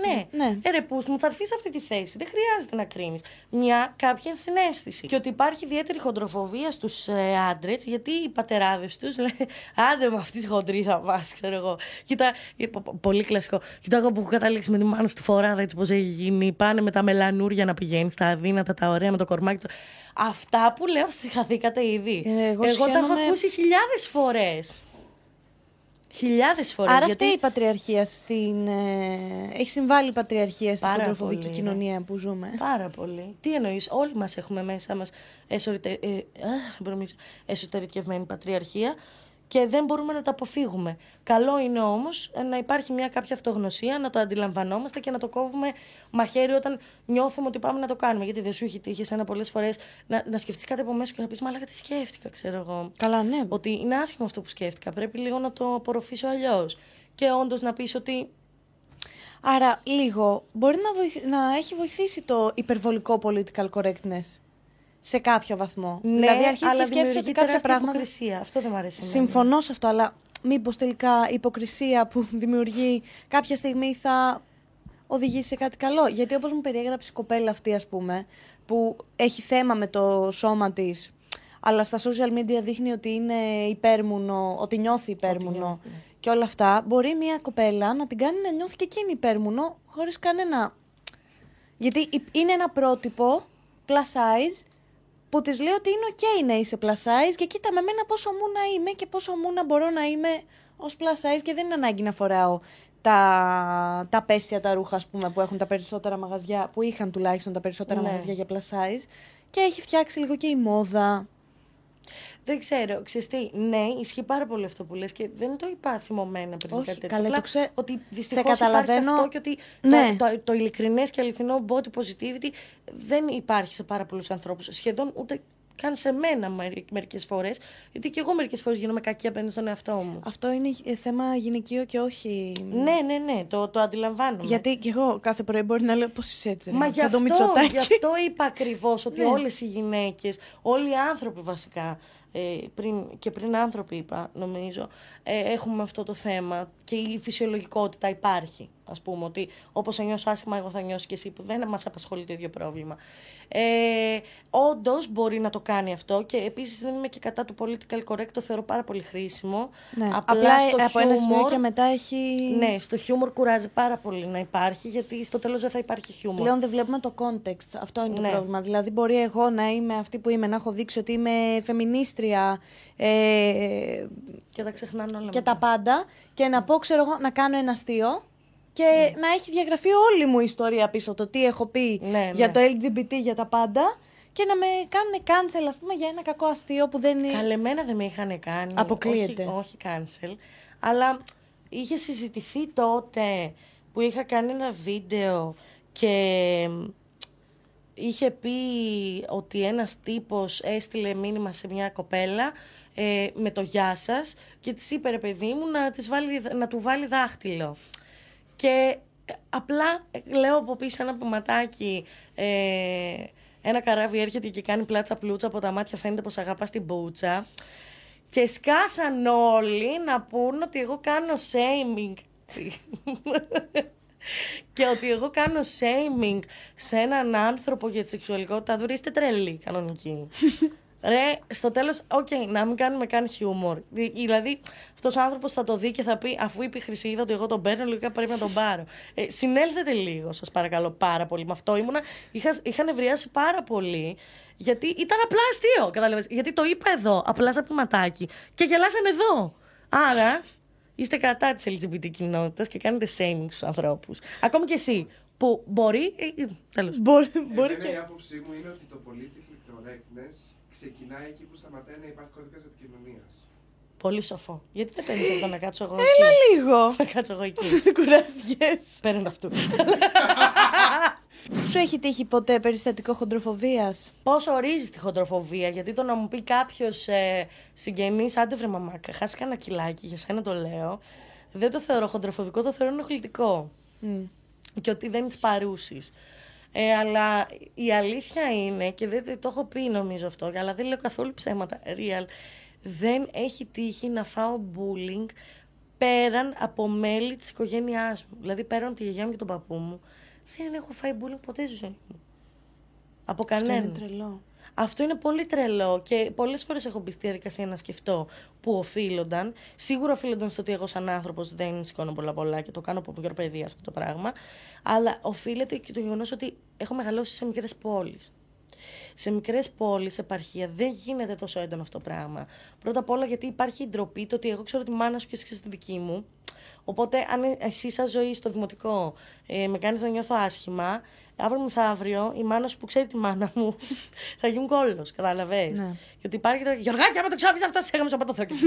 ναι. ναι. Ε, ρε, πούς, μου θα έρθεις σε αυτή τη θέση. Δεν χρειάζεται να κρίνεις. Μια κάποια συνέστηση. Και ότι υπάρχει ιδιαίτερη χοντροφοβία στους ε, άντρες, γιατί οι πατεράδες τους λένε Άντε με αυτή τη χοντρή θα πα, ξέρω εγώ. Κοίτα, ε, πολύ κλασικό. Κοίτα, εγώ που έχω καταλήξει με τη μάνα στη φοράδα, έτσι πώς έχει γίνει. Πάνε με τα μελανούρια να πηγαίνει, τα αδύνατα, τα ωραία με το κορμάκι. Αυτά που λέω, συγχαθήκατε ήδη. Ε, εγώ, εγώ τα έχω ακούσει χιλιάδες φορές. Χιλιάδες φορές. Άρα γιατί... αυτή η πατριαρχία στην. Ε, έχει συμβάλει η πατριαρχία στην κοντροφοβική ναι. κοινωνία που ζούμε. Πάρα πολύ. Τι εννοείς, Όλοι μας έχουμε μέσα μας εσωτερικευμένη πατριαρχία και δεν μπορούμε να το αποφύγουμε. Καλό είναι όμως να υπάρχει μια κάποια αυτογνωσία, να το αντιλαμβανόμαστε και να το κόβουμε μαχαίρι όταν νιώθουμε ότι πάμε να το κάνουμε. Γιατί δεν σου έχει τύχει ένα πολλές φορές να, να σκεφτείς κάτι από μέσα και να πεις Μαλάκα, τι σκέφτηκα, ξέρω εγώ. Καλά, ναι. Ότι είναι άσχημο αυτό που σκέφτηκα. Πρέπει λίγο να το απορροφήσω αλλιώς. Και όντως να πεις ότι Άρα, λίγο, μπορεί να, να έχει βοηθήσει το υπερβολικό political correctness σε κάποιο βαθμό. Ναι, δηλαδή αρχίζει και σκέφτεσαι ότι κάποια πράγματα. Υποκρισία. Αυτό δεν μου αρέσει. Συμφωνώ σε αυτό, αλλά μήπως τελικά η υποκρισία που δημιουργεί κάποια στιγμή θα οδηγήσει σε κάτι καλό. Γιατί όπως μου περιέγραψε η κοπέλα αυτή, ας πούμε, που έχει θέμα με το σώμα της, αλλά στα social media δείχνει ότι είναι υπέρμουνο, ότι νιώθει υπέρμουνο ναι. και όλα αυτά, μπορεί μια κοπέλα να την κάνει να νιώθει και εκείνη υπέρμουνο χωρίς κανένα. Γιατί είναι ένα πρότυπο plus size που της λέω ότι είναι OK να είσαι plus size και κοίτα με μένα πόσο μου να είμαι και πόσο μου να μπορώ να είμαι ως plus size και δεν είναι ανάγκη να φοράω τα, τα πέσια τα ρούχα ας πούμε, που έχουν τα περισσότερα μαγαζιά, που είχαν τουλάχιστον τα περισσότερα ναι. μαγαζιά για plus size και έχει φτιάξει λίγο και η μόδα. Δεν ξέρω, ξέρεις τι, ναι, ισχύει πάρα πολύ αυτό που λες και δεν το είπα θυμωμένα πριν Όχι, κάτι τέτοιο. Καλά, το ξέ... Ότι δυστυχώς σε καταλαβαίνω... αυτό και ότι ναι. το, το, το ειλικρινές και αληθινό body positivity δεν υπάρχει σε πάρα πολλούς ανθρώπους. Σχεδόν ούτε καν σε μένα μερικές φορές. Γιατί και εγώ μερικές φορές γίνομαι κακή απέναντι στον εαυτό μου. Αυτό είναι ε, θέμα γυναικείο και όχι. Ναι, ναι, ναι, το, το αντιλαμβάνομαι. Γιατί και εγώ κάθε πρωί μπορεί να λέω πώς είσαι έτσι. Μα γι' αυτό, γι αυτό είπα ακριβώς ότι ναι. όλες οι γυναίκες, όλοι οι άνθρωποι βασικά, ε, πριν, και πριν άνθρωποι είπα νομίζω, ε, έχουμε αυτό το θέμα και η φυσιολογικότητα υπάρχει. Ας πούμε ότι όπως θα νιώσω άσχημα εγώ θα νιώσω και εσύ που δεν μας απασχολεί το ίδιο πρόβλημα. Ε, Όντως μπορεί να το κάνει αυτό και επίσης δεν είμαι και κατά του political correct, το θεωρώ πάρα πολύ χρήσιμο. Ναι. Απλά, Απλά στο από χιούμορ, ένα σημείο και μετά έχει. Ναι, στο χιούμορ κουράζει πάρα πολύ να υπάρχει, γιατί στο τέλος δεν θα υπάρχει χιούμορ. Πλέον δεν βλέπουμε το context. Αυτό είναι το ναι. πρόβλημα. Δηλαδή, μπορεί εγώ να είμαι αυτή που είμαι, να έχω δείξει ότι είμαι φεμινίστρια. Ε, και τα ξεχνάνε όλα. Και τα πάντα. Και να πω, ξέρω εγώ, να κάνω ένα αστείο και ναι. να έχει διαγραφεί όλη μου η ιστορία πίσω το τι έχω πει ναι, για ναι. το LGBT, για τα πάντα και να με κάνουν cancel, ας πούμε, για ένα κακό αστείο που δεν είναι. Καλεμένα δεν με είχαν κάνει. Αποκλείεται. Όχι, όχι cancel. Αλλά είχε συζητηθεί τότε που είχα κάνει ένα βίντεο και είχε πει ότι ένας τύπος έστειλε μήνυμα σε μια κοπέλα ε, με το γεια σας και της είπε ρε παιδί μου να, της βάλει, να του βάλει δάχτυλο. Και απλά λέω από πίσω ένα ποιηματάκι, ε, ένα καράβι έρχεται και κάνει πλάτσα πλούτσα από τα μάτια φαίνεται πως αγαπάς την μπούτσα. Και σκάσαν όλοι να πούν ότι εγώ κάνω shaming. και ότι εγώ κάνω shaming σε έναν άνθρωπο για τη σεξουαλικότητα του είστε τρελή κανονική. Ρε, στο τέλος, οκέι, okay, να μην κάνουμε καν χιούμορ. Δηλαδή, αυτός ο άνθρωπος θα το δει και θα πει, αφού είπε η Χρυσίδα ότι εγώ τον παίρνω, λογικά πρέπει να τον πάρω. Ε, συνέλθετε λίγο, σας παρακαλώ πάρα πολύ. Με αυτό ήμουνα. Είχα, είχα νευριάσει πάρα πολύ. Γιατί ήταν απλά αστείο, κατάλαβες. Γιατί το είπα εδώ, απλά σαν ματάκι. Και γελάσαν εδώ. Άρα, είστε κατά της LGBT κοινότητας και κάνετε shaming στους ανθρώπους. Ακόμη και εσύ. Που μπορεί. Ε, ε τέλος. Μπορεί, μπορεί και. Η άποψή μου είναι ότι το political correctness ξεκινάει εκεί που σταματάει να υπάρχει κώδικα επικοινωνίας. Πολύ σοφό. Γιατί δεν παίρνεις αυτό να κάτσω εγώ. Έλα λίγο. Να κάτσω εγώ εκεί. Κουράστηκες. Παίρνω αυτού. Σου έχει τύχει ποτέ περιστατικό χοντροφοβίας; Πώς ορίζεις τη χοντροφοβία, Γιατί το να μου πει κάποιος ε, συγγενής, άντε βρε μαμάκα, χάσει κανένα κιλάκι, για σένα το λέω. Δεν το θεωρώ χοντροφοβικό, το θεωρώ ενοχλητικό. Mm. Και ότι δεν τη παρούσει. Ε, αλλά η αλήθεια είναι, και δεν το έχω πει νομίζω αυτό, αλλά δεν λέω καθόλου ψέματα, real, δεν έχει τύχει να φάω bullying πέραν από μέλη της οικογένειάς μου. Δηλαδή πέραν από τη γιαγιά μου και τον παππού μου, δεν έχω φάει bullying ποτέ στη ζωή μου. Από κανέναν. Αυτό είναι τρελό. Αυτό είναι πολύ τρελό και πολλές φορές έχω μπει στη διαδικασία να σκεφτώ που οφείλονταν. Σίγουρα οφείλονταν στο ότι εγώ, σαν άνθρωπος, δεν σηκώνω πολλά πολλά και το κάνω από μικρό παιδί αυτό το πράγμα. Αλλά οφείλεται και το γεγονός ότι έχω μεγαλώσει σε μικρές πόλεις. Σε μικρές πόλεις, επαρχία, δεν γίνεται τόσο έντονο αυτό το πράγμα. Πρώτα απ' όλα γιατί υπάρχει η ντροπή το ότι εγώ ξέρω τη μάνα σου και εσύ τη δική μου. Οπότε, αν εσύ, σαν ζωή στο δημοτικό, ε, με κάνεις να νιώθω άσχημα, αύριο μεθαύριο η μάνα σου που ξέρει τη μάνα μου θα γίνουν κόλλος. Κατάλαβε. Ναι. Γιατί υπάρχει το. Γιωργάκια, άμα το ξάπει αυτό, σε έκαμε στο πατώθρο και σου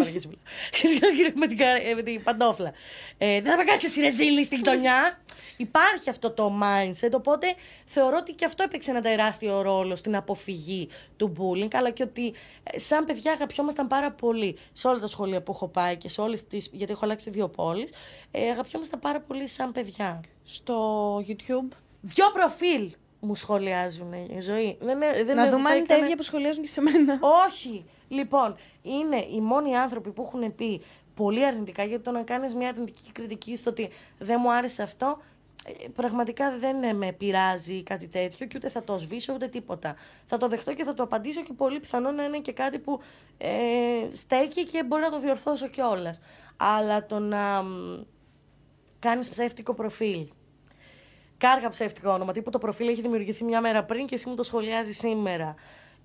με, την, με την παντόφλα. Ε, δεν θα με κάνεις εσύ ρεζίλη στην γειτονιά. Υπάρχει αυτό το mindset, οπότε θεωρώ ότι και αυτό έπαιξε ένα τεράστιο ρόλο στην αποφυγή του bullying, αλλά και ότι ε, σαν παιδιά αγαπιόμασταν πάρα πολύ σε όλα τα σχολεία που έχω πάει και σε όλες τις. γιατί έχω αλλάξει δύο πόλεις. Ε, αγαπιόμασταν πάρα πολύ σαν παιδιά. Στο YouTube Δυο προφίλ μου σχολιάζουν η ζωή. Δεν, δεν να δούμε αν είναι τα ίδια που σχολιάζουν και σε μένα. Όχι. Λοιπόν, είναι οι μόνοι άνθρωποι που έχουν πει πολύ αρνητικά γιατί το να κάνεις μια αρνητική κριτική στο ότι δεν μου άρεσε αυτό ε, πραγματικά δεν με πειράζει κάτι τέτοιο και ούτε θα το σβήσω ούτε τίποτα. Θα το δεχτώ και θα το απαντήσω και πολύ πιθανό να είναι και κάτι που ε, στέκει και μπορεί να το διορθώσω κιόλας. Αλλά το να κάνεις ψεύτικο προφίλ κάργα ψεύτικα όνομα. Τύπου το προφίλ έχει δημιουργηθεί μια μέρα πριν και εσύ μου το σχολιάζει σήμερα.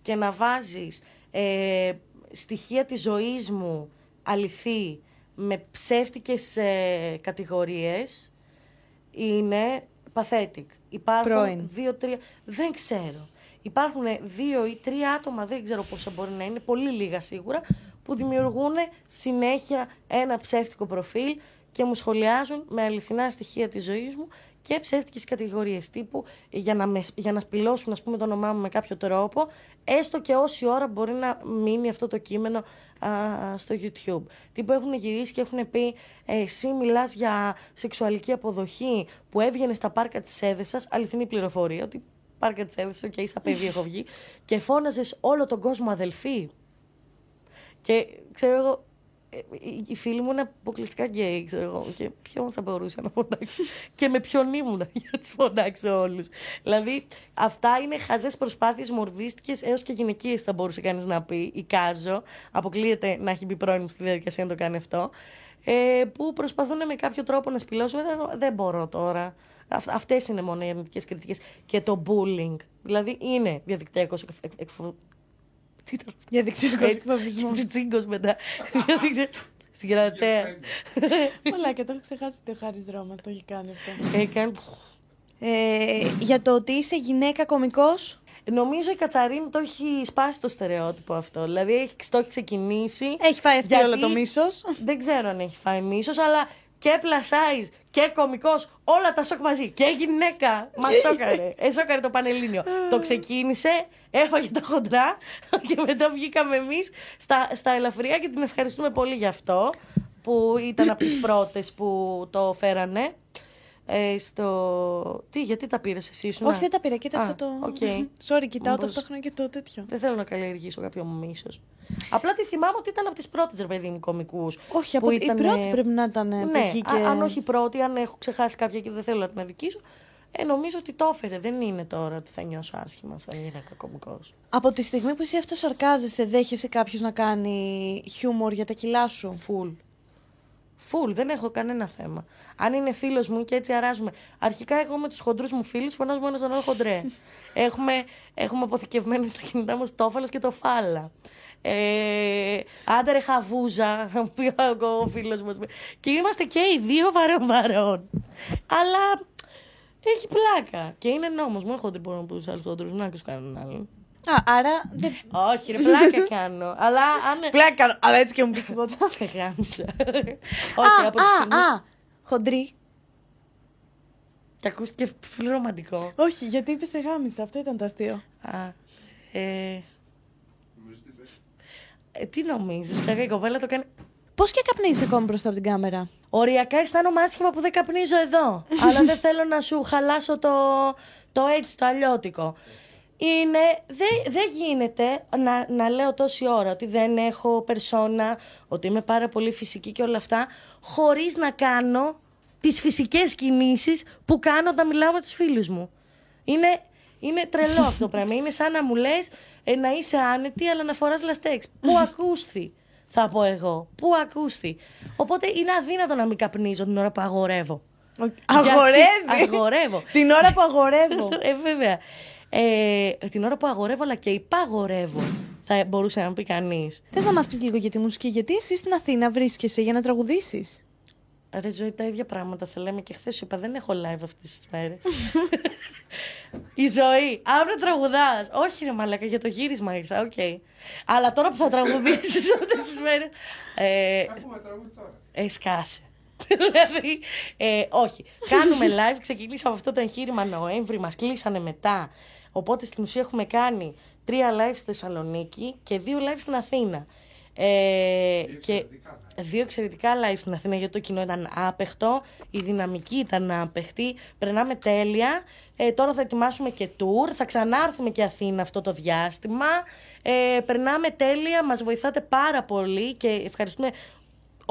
και να βάζεις ε, στοιχεία της ζωής μου αληθή με ψεύτικες ε, κατηγορίες είναι pathetic. Υπάρχουν δύο-τρία... Δεν ξέρω. Υπάρχουν δύο ή τρία άτομα, δεν ξέρω πόσα μπορεί να είναι, πολύ λίγα σίγουρα, που δημιουργούν συνέχεια ένα ψεύτικο προφίλ και μου σχολιάζουν με αληθινά στοιχεία της ζωής μου και ψεύτικες κατηγορίες τύπου για να, με, για να σπηλώσουν ας πούμε, το όνομά μου με κάποιο τρόπο, έστω και όση ώρα μπορεί να μείνει αυτό το κείμενο α, στο YouTube. Τύπου έχουν γυρίσει και έχουν πει ε, εσύ μιλάς για σεξουαλική αποδοχή που έβγαινε στα πάρκα της Έδεσας, αληθινή πληροφορία, ότι πάρκα της Έδεσας, και okay, παιδί έχω βγει, και φώναζες όλο τον κόσμο αδελφή. Και ξέρω εγώ, ε, οι φίλοι μου είναι αποκλειστικά γκέι, ξέρω εγώ. Και ποιον θα μπορούσα να φωνάξω. και με ποιον ήμουν για να τους φωνάξω όλους. Δηλαδή, αυτά είναι χαζές προσπάθειες μορδίστικες έως και γυναικείες, θα μπορούσε κανείς να πει. Εικάζω. Αποκλείεται να έχει μπει πρώην στη διαδικασία να το κάνει αυτό. Ε, που προσπαθούν με κάποιο τρόπο να σπηλώσουν. Δεν, δεν μπορώ τώρα. Αυτές είναι μόνο οι αρνητικές κριτικές. Και το bullying. Δηλαδή, είναι διαδικτυακός τι ήταν αυτό; Για δικτυακό εξοπλισμό. Τσιτσίγκο μετά. Στην κρατέα. Πολλά και το έχω ξεχάσει ότι ο Χάρης Ρώμας το έχει κάνει αυτό. Έκανε. Ε, για το ότι είσαι γυναίκα κωμικός; Νομίζω η Κατσαρίνη το έχει σπάσει το στερεότυπο αυτό. Δηλαδή το έχει ξεκινήσει. Έχει φάει αυτή όλο το μίσος. Δεν ξέρω αν έχει φάει μίσος, αλλά και plus size και κωμικός, όλα τα σοκ μαζί. Και γυναίκα. Μας σόκαρε. Ε, το Πανελλήνιο. το ξεκίνησε, έφαγε τα χοντρά και μετά βγήκαμε εμείς στα, στα ελαφριά και την ευχαριστούμε πολύ γι' αυτό που ήταν από τις πρώτες που το φέρανε. Ε, στο... Τι, γιατί τα πήρες εσύ, σου. Όχι, δεν τα πήρα, κοίταξα το. Okay. Sorry, κοιτάω Μήπως... ταυτόχρονα και το τέτοιο. Δεν θέλω να καλλιεργήσω κάποιο μίσος. Απλά τη θυμάμαι ότι ήταν από τις πρώτες, ρε παιδί μου, κομικούς. Όχι, από ήταν... η πρώτη πρέπει να ήταν. Ναι, βγήκε... αν όχι η πρώτη, αν έχω ξεχάσει κάποια και δεν θέλω να την αδικήσω. Ε, νομίζω ότι το έφερε. Δεν είναι τώρα ότι θα νιώσω άσχημα σαν γυναίκα κομικός. Από τη στιγμή που εσύ αυτό σαρκάζεσαι, δέχεσαι κάποιος να κάνει χιούμορ για τα κιλά σου; Φουλ. Φουλ, δεν έχω κανένα θέμα. Αν είναι φίλος μου και έτσι αράζουμε. Αρχικά, εγώ με τους χοντρούς μου φίλους φωνάζουμε ένας τον άλλο χοντρέ. έχουμε, έχουμε αποθηκευμένο στα κινητά μας το όφαλος και το φάλα. Ε, άντε ρε χαβούζα, πει ο φίλος μας. Και είμαστε και οι δύο βαρών βαρών. Αλλά έχει πλάκα. Και είναι νόμος. Μόνο χοντρή μπορώ να πω του άλλους χοντρούς, να και σου κανέναν άλλον. Α, άρα. Δεν... Όχι, ρε, πλάκα κάνω. αλλά αν. Πλάκα κάνω, αλλά έτσι και μου πεις τίποτα. Σε γάμισα. Όχι, από τη στιγμή. Α, χοντρή. Και ακούστηκε πολύ ρομαντικό. Όχι, γιατί είπε σε γάμισα, αυτό ήταν το αστείο. Α. Ε... Ε, τι νομίζεις, Κάποια η κοπέλα το κάνει. Πώς και καπνίζεις ακόμη μπροστά από την κάμερα; Οριακά αισθάνομαι άσχημα που δεν καπνίζω εδώ. αλλά δεν θέλω να σου χαλάσω το, το έτσι, το αλλιώτικο είναι, δεν, δεν γίνεται να, να λέω τόση ώρα ότι δεν έχω περσόνα, ότι είμαι πάρα πολύ φυσική και όλα αυτά, χωρίς να κάνω τις φυσικές κινήσεις που κάνω όταν μιλάω με τους φίλους μου. Είναι, είναι τρελό αυτό το πράγμα. Είναι σαν να μου λες ε, να είσαι άνετη αλλά να φοράς λαστέξ. Πού ακούσθη, θα πω εγώ. Πού ακούσθη. Οπότε είναι αδύνατο να μην καπνίζω την ώρα που αγορεύω. Αγορεύει! Αγορεύω. την ώρα που αγορεύω. ε, βέβαια ε, την ώρα που αγορεύω αλλά και υπαγορεύω. Θα μπορούσε να πει κανείς. Θες να μας πεις λίγο για τη μουσική, γιατί εσύ στην Αθήνα βρίσκεσαι για να τραγουδήσεις; Ρε ζωή, τα ίδια πράγματα θα λέμε και χθες σου είπα. Δεν έχω live αυτές τις μέρες. Η ζωή. Αύριο τραγουδάς. Όχι, ρε Μαλάκα, για το γύρισμα ήρθα. Οκέι. Okay. Αλλά τώρα που θα τραγουδήσεις αυτές τις μέρες. Ε, Έχουμε τραγούδι τώρα. Ε, σκάσε. δηλαδή, ε, όχι. Κάνουμε live. Ξεκινήσαμε αυτό το εγχείρημα Νοέμβρη. Μας κλείσανε μετά. Οπότε στην ουσία έχουμε κάνει τρία live στη Θεσσαλονίκη και δύο live στην Αθήνα. Ε, δύο και δύο εξαιρετικά live στην Αθήνα γιατί το κοινό ήταν άπεχτο, η δυναμική ήταν άπεχτη, περνάμε τέλεια. Ε, τώρα θα ετοιμάσουμε και tour, θα ξανάρθουμε και Αθήνα αυτό το διάστημα. Ε, περνάμε τέλεια, μας βοηθάτε πάρα πολύ και ευχαριστούμε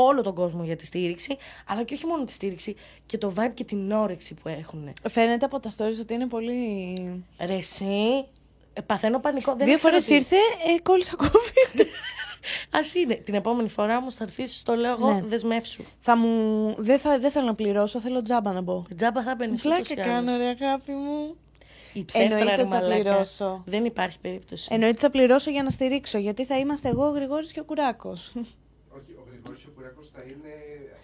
όλο τον κόσμο για τη στήριξη, αλλά και όχι μόνο τη στήριξη, και το vibe και την όρεξη που έχουν. Φαίνεται από τα stories ότι είναι πολύ. Ρε, εσύ, ε, παθαίνω πανικό. Δεν Δύο φορές τι... ήρθε, ε, κόλλησα COVID. Α είναι. Την επόμενη φορά όμω θα έρθεις, το λέω εγώ, ναι. δεσμεύσου. Θα μου... δεν, θα... δεν θέλω να πληρώσω, θέλω τζάμπα να μπω. Τζάμπα θα παίρνεις. Πλάκα κάνω, ρε αγάπη μου. Η ψεύτρα Εννοείται ρε θα μαλάκα. πληρώσω. Δεν υπάρχει περίπτωση. Εννοείται θα πληρώσω για να στηρίξω, γιατί θα είμαστε εγώ, ο Γρηγόρης και ο Κουράκος. Όχι, ο Γρηγόρης και ο Κουράκος θα είναι...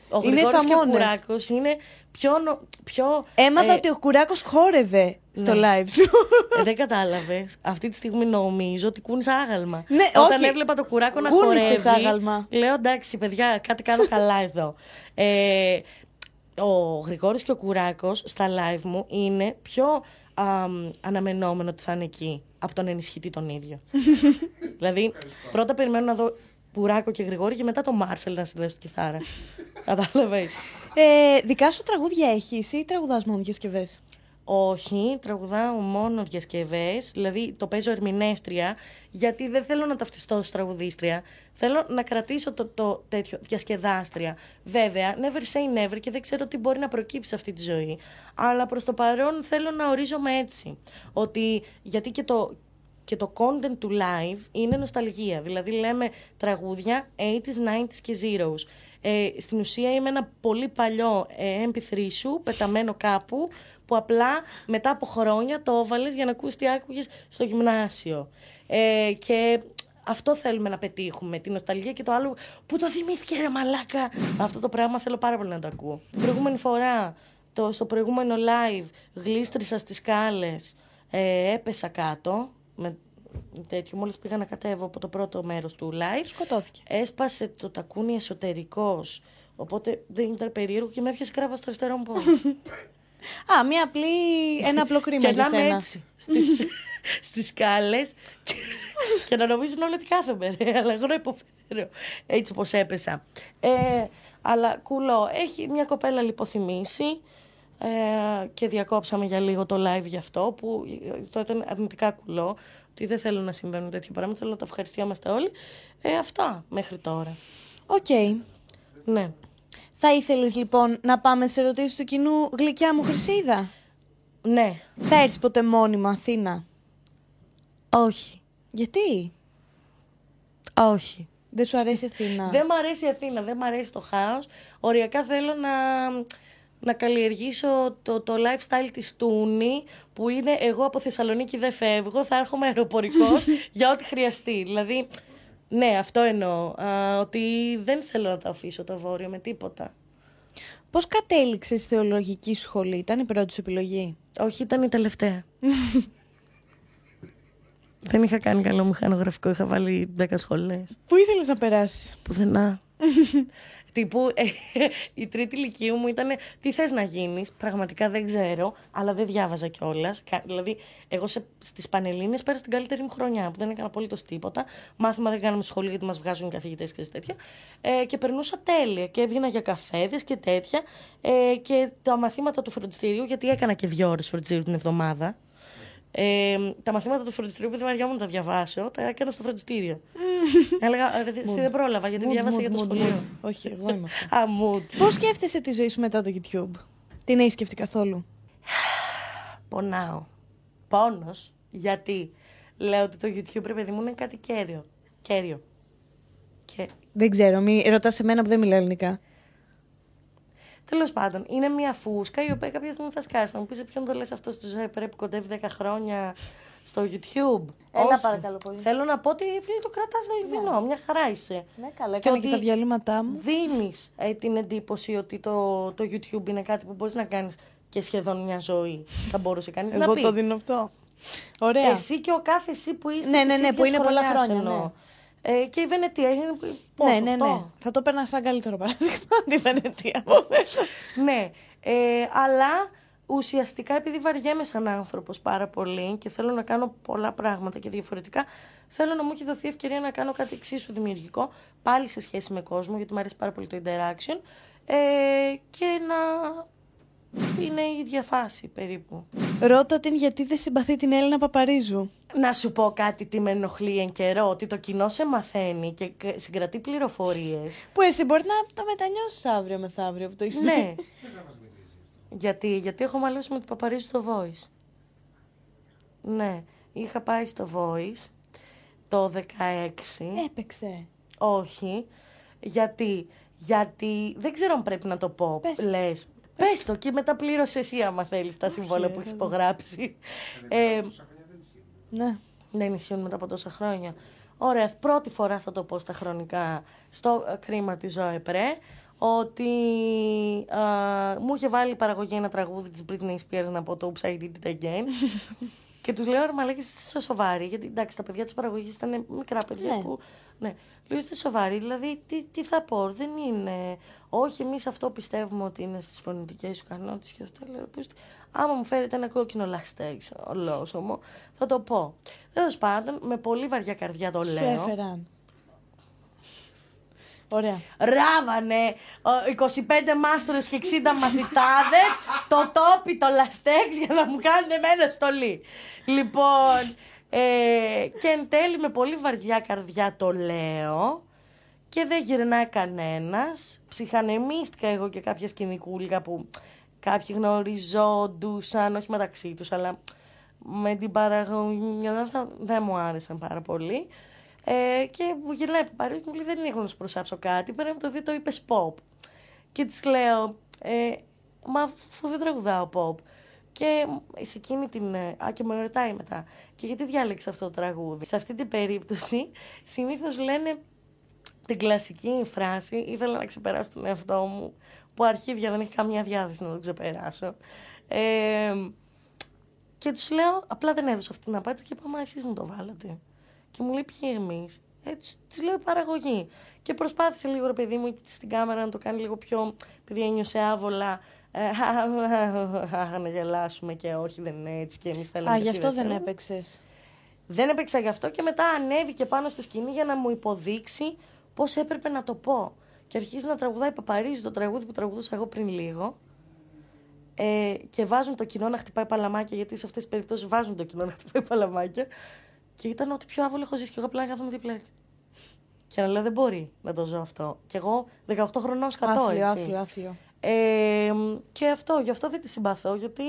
Ο Είναι Γρηγόρης και ο θαμώνες. Κουράκος είναι πιο... νο- πιο Έμαθα ε, ότι ο Κουράκος χόρευε στο ναι. live σου. Ε, δεν κατάλαβες. Αυτή τη στιγμή νομίζω ότι κούνησα άγαλμα. Ναι, Όταν όχι. έβλεπα το κουράκο να Γούνησες χορεύει. άγαλμα. Λέω εντάξει, παιδιά, κάτι κάνω καλά εδώ. Ε, ο Γρηγόρης και ο Κουράκος στα live μου είναι πιο αμ, αναμενόμενο ότι θα είναι εκεί από τον ενισχυτή τον ίδιο. δηλαδή, πρώτα περιμένω να δω Κουράκο και Γρηγόρη και μετά το Μάρσελ να συνδέσει τη κιθάρα. Κατάλαβες. Ε, δικά σου τραγούδια έχεις ή τραγουδάς μόνο διασκευές; Όχι, τραγουδάω μόνο διασκευές, δηλαδή το παίζω ερμηνεύτρια, γιατί δεν θέλω να ταυτιστώ ως τραγουδίστρια. Θέλω να κρατήσω το, το τέτοιο διασκεδάστρια. Βέβαια, never say never και δεν ξέρω τι μπορεί να προκύψει σε αυτή τη ζωή. Αλλά προς το παρόν θέλω να ορίζομαι έτσι. Ότι, γιατί και το, και το content του live είναι νοσταλγία. Δηλαδή λέμε τραγούδια 80s, 90s και zeros. Ε, στην ουσία είμαι ένα πολύ παλιό ε, MP3 σου, πεταμένο κάπου, που απλά μετά από χρόνια το έβαλες για να ακούσεις τι άκουγες στο γυμνάσιο. Ε, και αυτό θέλουμε να πετύχουμε, την νοσταλγία και το άλλο που το θυμήθηκε ρε μαλάκα; Αυτό το πράγμα θέλω πάρα πολύ να το ακούω. Την προηγούμενη φορά, το, στο προηγούμενο live, γλίστρισα στις σκάλες, ε, έπεσα κάτω, με τέτοιο, μόλις πήγα να κατέβω από το πρώτο μέρος του live. Σκοτώθηκε. Έσπασε το τακούνι εσωτερικός, οπότε δεν ήταν περίεργο και με έπιασε κράβα στο αριστερό μου πόδι. Α, μια απλή, ένα απλό κρίμα και για να είμαι σένα. έτσι, στις, στις σκάλες και, και να νομίζουν όλοι ότι κάθομαι, ρε, αλλά εγώ να υποφέρω, έτσι όπως έπεσα. Ε, αλλά κουλό, έχει μια κοπέλα λιποθυμήσει ε, και διακόψαμε για λίγο το live γι' αυτό, που το ήταν αρνητικά κουλό, ότι δεν θέλω να συμβαίνουν τέτοια πράγματα, θέλω να το ευχαριστιόμαστε όλοι. Ε, αυτά μέχρι τώρα. Οκ. Ναι. Θα ήθελες λοιπόν να πάμε σε ερωτήσεις του κοινού γλυκιά μου Χρυσηίδα; Ναι. Θα έρθεις ποτέ μόνιμα Αθήνα; Όχι. Γιατί; Όχι. Δεν σου αρέσει η Αθήνα; Δεν μ' αρέσει η Αθήνα, δεν μ' αρέσει το χάος. Οριακά θέλω να, να καλλιεργήσω το, το lifestyle της Τούνη που είναι εγώ από Θεσσαλονίκη δεν φεύγω, θα έρχομαι αεροπορικός για ό,τι χρειαστεί. Δηλαδή, ναι, αυτό εννοώ. Α, ότι δεν θέλω να το αφήσω το βόρειο με τίποτα. Πώς κατέληξες στη θεολογική σχολή, ήταν η πρώτη σου επιλογή; Όχι, ήταν η τελευταία. δεν είχα κάνει καλό μηχανογραφικό, είχα βάλει 10 σχολές. Πού ήθελες να περάσεις; Πουθενά. Τύπου ε, η τρίτη ηλικίου μου ήταν τι θες να γίνεις, πραγματικά δεν ξέρω, αλλά δεν διάβαζα κιόλας. Δηλαδή, εγώ σε, στις Πανελλήνιες πέρασα την καλύτερη μου χρονιά, που δεν έκανα απολύτως τίποτα. Μάθημα δεν κάναμε σχολείο γιατί μας βγάζουν οι καθηγητές και τέτοια. Ε, και περνούσα τέλεια και έβγαινα για καφέδες και τέτοια. Ε, και τα μαθήματα του φροντιστηρίου, γιατί έκανα και δύο ώρες φροντιστηρίου την εβδομάδα. Ε, τα μαθήματα του φροντιστηρίου που δεν βαριόμουν να τα διαβάσω, τα έκανα στο φροντιστήριο. Έλεγα, ρε, εσύ δεν πρόλαβα γιατί Mood, διάβασα mood, για το mood, σχολείο. mood. Όχι, εγώ είμαι αυτό. Α, mood. Πώς σκέφτεσαι τη ζωή σου μετά το YouTube; Την έχεις σκεφτεί καθόλου; Πονάω. Πόνος, γιατί λέω ότι το YouTube, ρε παιδί μου, είναι κάτι κέριο. Κέριο. Και Δεν ξέρω, μη ρωτάς σε μένα που δεν μιλάω ελληνικά. Τέλος πάντων, είναι μια φούσκα η οποία κάποια στιγμή θα σκάσει. Θα μου πεις σε ποιον το λες αυτό στη ζωή, πρέπει κοντεύει 10 χρόνια στο YouTube; Έλα, Όχι. παρακαλώ πολύ. Θέλω να πω ότι φίλοι το κρατάς αληθινό. Μια χαρά είσαι. Ναι, καλά, Και έκανα και ότι τα διαλύματά μου. Δίνεις την εντύπωση ότι το, το YouTube είναι κάτι που μπορείς να κάνεις και σχεδόν μια ζωή. θα μπορούσε κανείς να Εγώ πει. το δίνω αυτό. Ωραία. Εσύ και ο κάθε εσύ που είστε. Ναι, ναι, της ναι, που ίδιας είναι πολλά χρονιάς χρόνια, εννοώ. Ε, και η Βενετία είναι. Πόσο, ναι, ναι, ναι. οκτώ; Θα το έπαιρνα σαν καλύτερο παράδειγμα τη Βενετία. ναι. Ε, αλλά ουσιαστικά επειδή βαριέμαι σαν άνθρωπος πάρα πολύ και θέλω να κάνω πολλά πράγματα και διαφορετικά, θέλω να μου έχει δοθεί ευκαιρία να κάνω κάτι εξίσου δημιουργικό, πάλι σε σχέση με κόσμο, γιατί μου αρέσει πάρα πολύ το interaction, ε, και να είναι η ίδια φάση περίπου. Ρώτα την γιατί δεν συμπαθεί την Έλληνα Παπαρίζου. Να σου πω κάτι τι με ενοχλεί εν καιρό, ότι το κοινό σε μαθαίνει και και συγκρατεί πληροφορίες. Που εσύ μπορεί να το μετανιώσεις αύριο μεθαύριο που το έχεις ναι. γιατί, γιατί έχω μαλώσει με την Παπαρίζου στο Voice. Ναι, είχα πάει στο Voice το 16. Έπαιξε. Όχι. Γιατί, γιατί δεν ξέρω αν πρέπει να το πω. Πες. Λες, Πες το και μετά πλήρωσε εσύ, άμα θέλεις, τα συμβόλαια που έχεις υπογράψει. Ε, ναι. Δεν ισχύουν μετά από τόσα χρόνια. Ωραία, πρώτη φορά θα το πω στα χρονικά στο κρίμα της Ζωέ Πρέ ότι α, μου είχε βάλει παραγωγή ένα τραγούδι της Britney Spears να πω το Oops I Did It Again και τους λέω ρε μαλάκες είστε σοβαροί γιατί εντάξει τα παιδιά της παραγωγής ήταν μικρά παιδιά Ναι. που ναι. Λέω είστε σοβαροί δηλαδή τι, τι θα πω δεν είναι όχι εμείς αυτό πιστεύουμε ότι είναι στις φωνητικές σου κανόνες και αυτό λέω «Πού είστε;» άμα μου φέρετε ένα κόκκινο λαστέξ ολόσωμο θα το πω Τέλος πάντων με πολύ βαριά καρδιά το Σου λέω έφεραν. Ωραία. Ράβανε ο, 25 μάστορες και 60 μαθητάδες το τόπι το λαστέξ για να μου κάνουν εμένα στολή. Λοιπόν, ε, και εν τέλει με πολύ βαριά καρδιά το λέω και δεν γυρνάει κανένας. Ψυχανεμίστηκα εγώ και κάποια σκηνικούλικα που κάποιοι γνωριζόντουσαν, όχι μεταξύ τους, αλλά με την παραγωγή αυτά δεν μου άρεσαν πάρα πολύ. Ε, και μου γυρνάει από παρέα και μου λέει: Δεν έχω να σου προσάψω κάτι. Πέρα από το δύο το είπες pop. Και της λέω: ε, Μα αφού δεν τραγουδάω pop. Και σε εκείνη την. ε, Α, και με ρωτάει μετά. Και γιατί διάλεξες αυτό το τραγούδι; Σε αυτή την περίπτωση, συνήθως λένε την κλασική φράση: Ήθελα να ξεπεράσω τον εαυτό μου. Που αρχίδια δεν έχει καμία διάθεση να τον ξεπεράσω. Ε, και τους λέω: Απλά δεν έδωσα αυτή την απάντηση και είπα: Μα εσείς μου το βάλατε. Και μου λέει ποιοι εμείς; Ε, της λέω η παραγωγή. Και προσπάθησε λίγο ρε παιδί μου στην κάμερα να το κάνει λίγο πιο. επειδή ένιωσε άβολα. ε, να γελάσουμε και όχι δεν είναι έτσι και εμείς θέλουμε. Α, και γι' τι αυτό δεν θέλουμε. έπαιξες. Δεν έπαιξα γι' αυτό και μετά ανέβηκε πάνω στη σκηνή για να μου υποδείξει πώς έπρεπε να το πω. Και αρχίζει να τραγουδάει Παπαρίζου το τραγούδι που τραγουδούσα εγώ πριν λίγο. Ε, και βάζουν το κοινό να χτυπάει παλαμάκια, γιατί σε αυτές τις περιπτώσεις βάζουν το κοινό να χτυπάει παλαμάκια. Και ήταν ότι πιο άβολο έχω ζήσει. Και εγώ απλά κάθομαι δίπλα έτσι. Και να λέω δεν μπορεί να το ζω αυτό. Και εγώ 18 χρονών σκατώ Άθλιο, έτσι. άθλιο, άθλιο. Ε, και αυτό, γι' αυτό δεν τη συμπαθώ, γιατί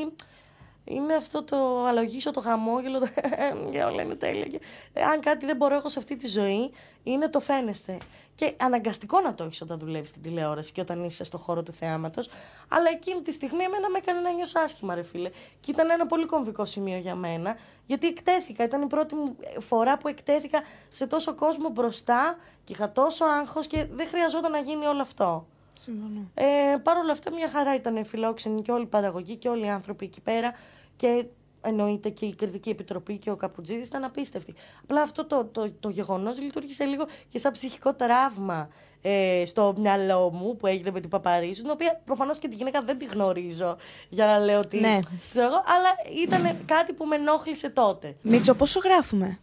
είναι αυτό το αλογίσιο, το χαμόγελο, το για όλα είναι τέλεια. Και, ε, αν κάτι δεν μπορώ έχω σε αυτή τη ζωή, είναι το φαίνεστε. Και αναγκαστικό να το έχεις όταν δουλεύεις στην τηλεόραση και όταν είσαι στο χώρο του θεάματος. Αλλά εκείνη τη στιγμή εμένα με έκανε να νιώσω άσχημα, ρε φίλε. Και ήταν ένα πολύ κομβικό σημείο για μένα, γιατί εκτέθηκα. Ήταν η πρώτη μου φορά που εκτέθηκα σε τόσο κόσμο μπροστά και είχα τόσο άγχος και δεν χρειαζόταν να γίνει όλο αυτό. Συμφωνώ. Ε, Παρ' όλα αυτά, μια χαρά ήταν φιλόξενη και όλη η παραγωγή και όλοι οι άνθρωποι εκεί πέρα. Και εννοείται και η κριτική επιτροπή και ο Καπουτζίδη ήταν απίστευτοι. Απλά αυτό το, το, το γεγονός λειτουργήσε λίγο και σαν ψυχικό τραύμα ε, στο μυαλό μου που έγινε με την Παπαρίζου, την οποία προφανώς και τη γυναίκα δεν τη γνωρίζω για να λέω τι. Ναι. Ξέρω εγώ, αλλά ήταν κάτι που με ενόχλησε τότε. Μίτσο, πόσο γράφουμε;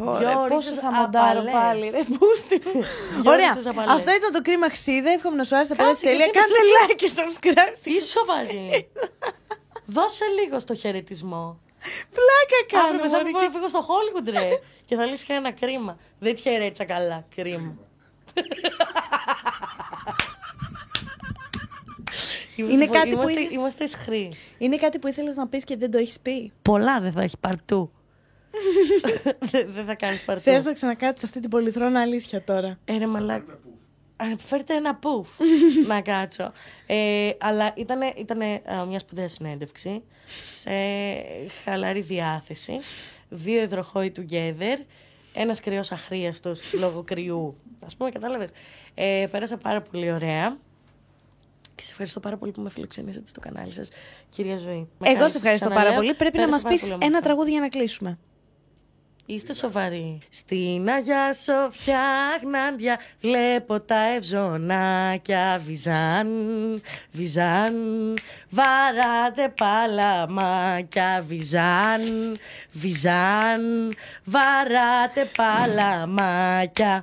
Δυο Ωραία, πόσο ώρες θα μοντάρω απαλές. πάλι, ρε μπούστι. Δυο Ωραία, ώρες απαλές. αυτό ήταν το κρίμα χσίδα. Εύχομαι να σου άρεσε τα Κάτσε, παιδιά τέλεια. γιατί Κάντε like και subscribe. Είσαι σοβαρή. Δώσε λίγο στο χαιρετισμό. Πλάκα Αύριο κάνω. θα μωρή, βγω να φύγω στο Hollywood, ρε. και θα λύσει ένα κρίμα. Δεν τη χαιρέτησα καλά. Κρίμα. Είναι κάτι που είμαστε, είναι- είμαστε ισχροί. Είναι κάτι που ήθελες να πεις και δεν το έχεις πει; Πολλά δεν θα έχει παρτού. Δεν, δεν θα κάνεις παρτού. Θες να ξανακάτσεις αυτή την πολυθρόνα αλήθεια τώρα. Ε, ρε μαλάκα. Α, Φέρτε ένα πουφ να κάτσω. Ε, αλλά ήταν ήτανε, α, μια σπουδαία συνέντευξη σε χαλαρή διάθεση. Δύο υδροχόοι together. Ένας κρυός αχρίαστος λόγω κρυού. Α πούμε, κατάλαβες. Ε, πέρασα πάρα πολύ ωραία. Και σε ευχαριστώ πάρα πολύ που με φιλοξενήσατε στο κανάλι σας, κυρία Ζωή. Με Εγώ κάνεις, σε ευχαριστώ ξαναλέω, πάρα πολύ. Πρέπει να πέρασα μας πάρα πεις πολύ ένα όμορφα. τραγούδι για να κλείσουμε. Είστε σοβαροί. Στην Αγιά Σοφιά Γνάντια βλέπω τα ευζωνάκια βυζάν, βυζάν. Βαράτε παλαμάκια βυζάν, βυζάν. Βαράτε παλαμάκια.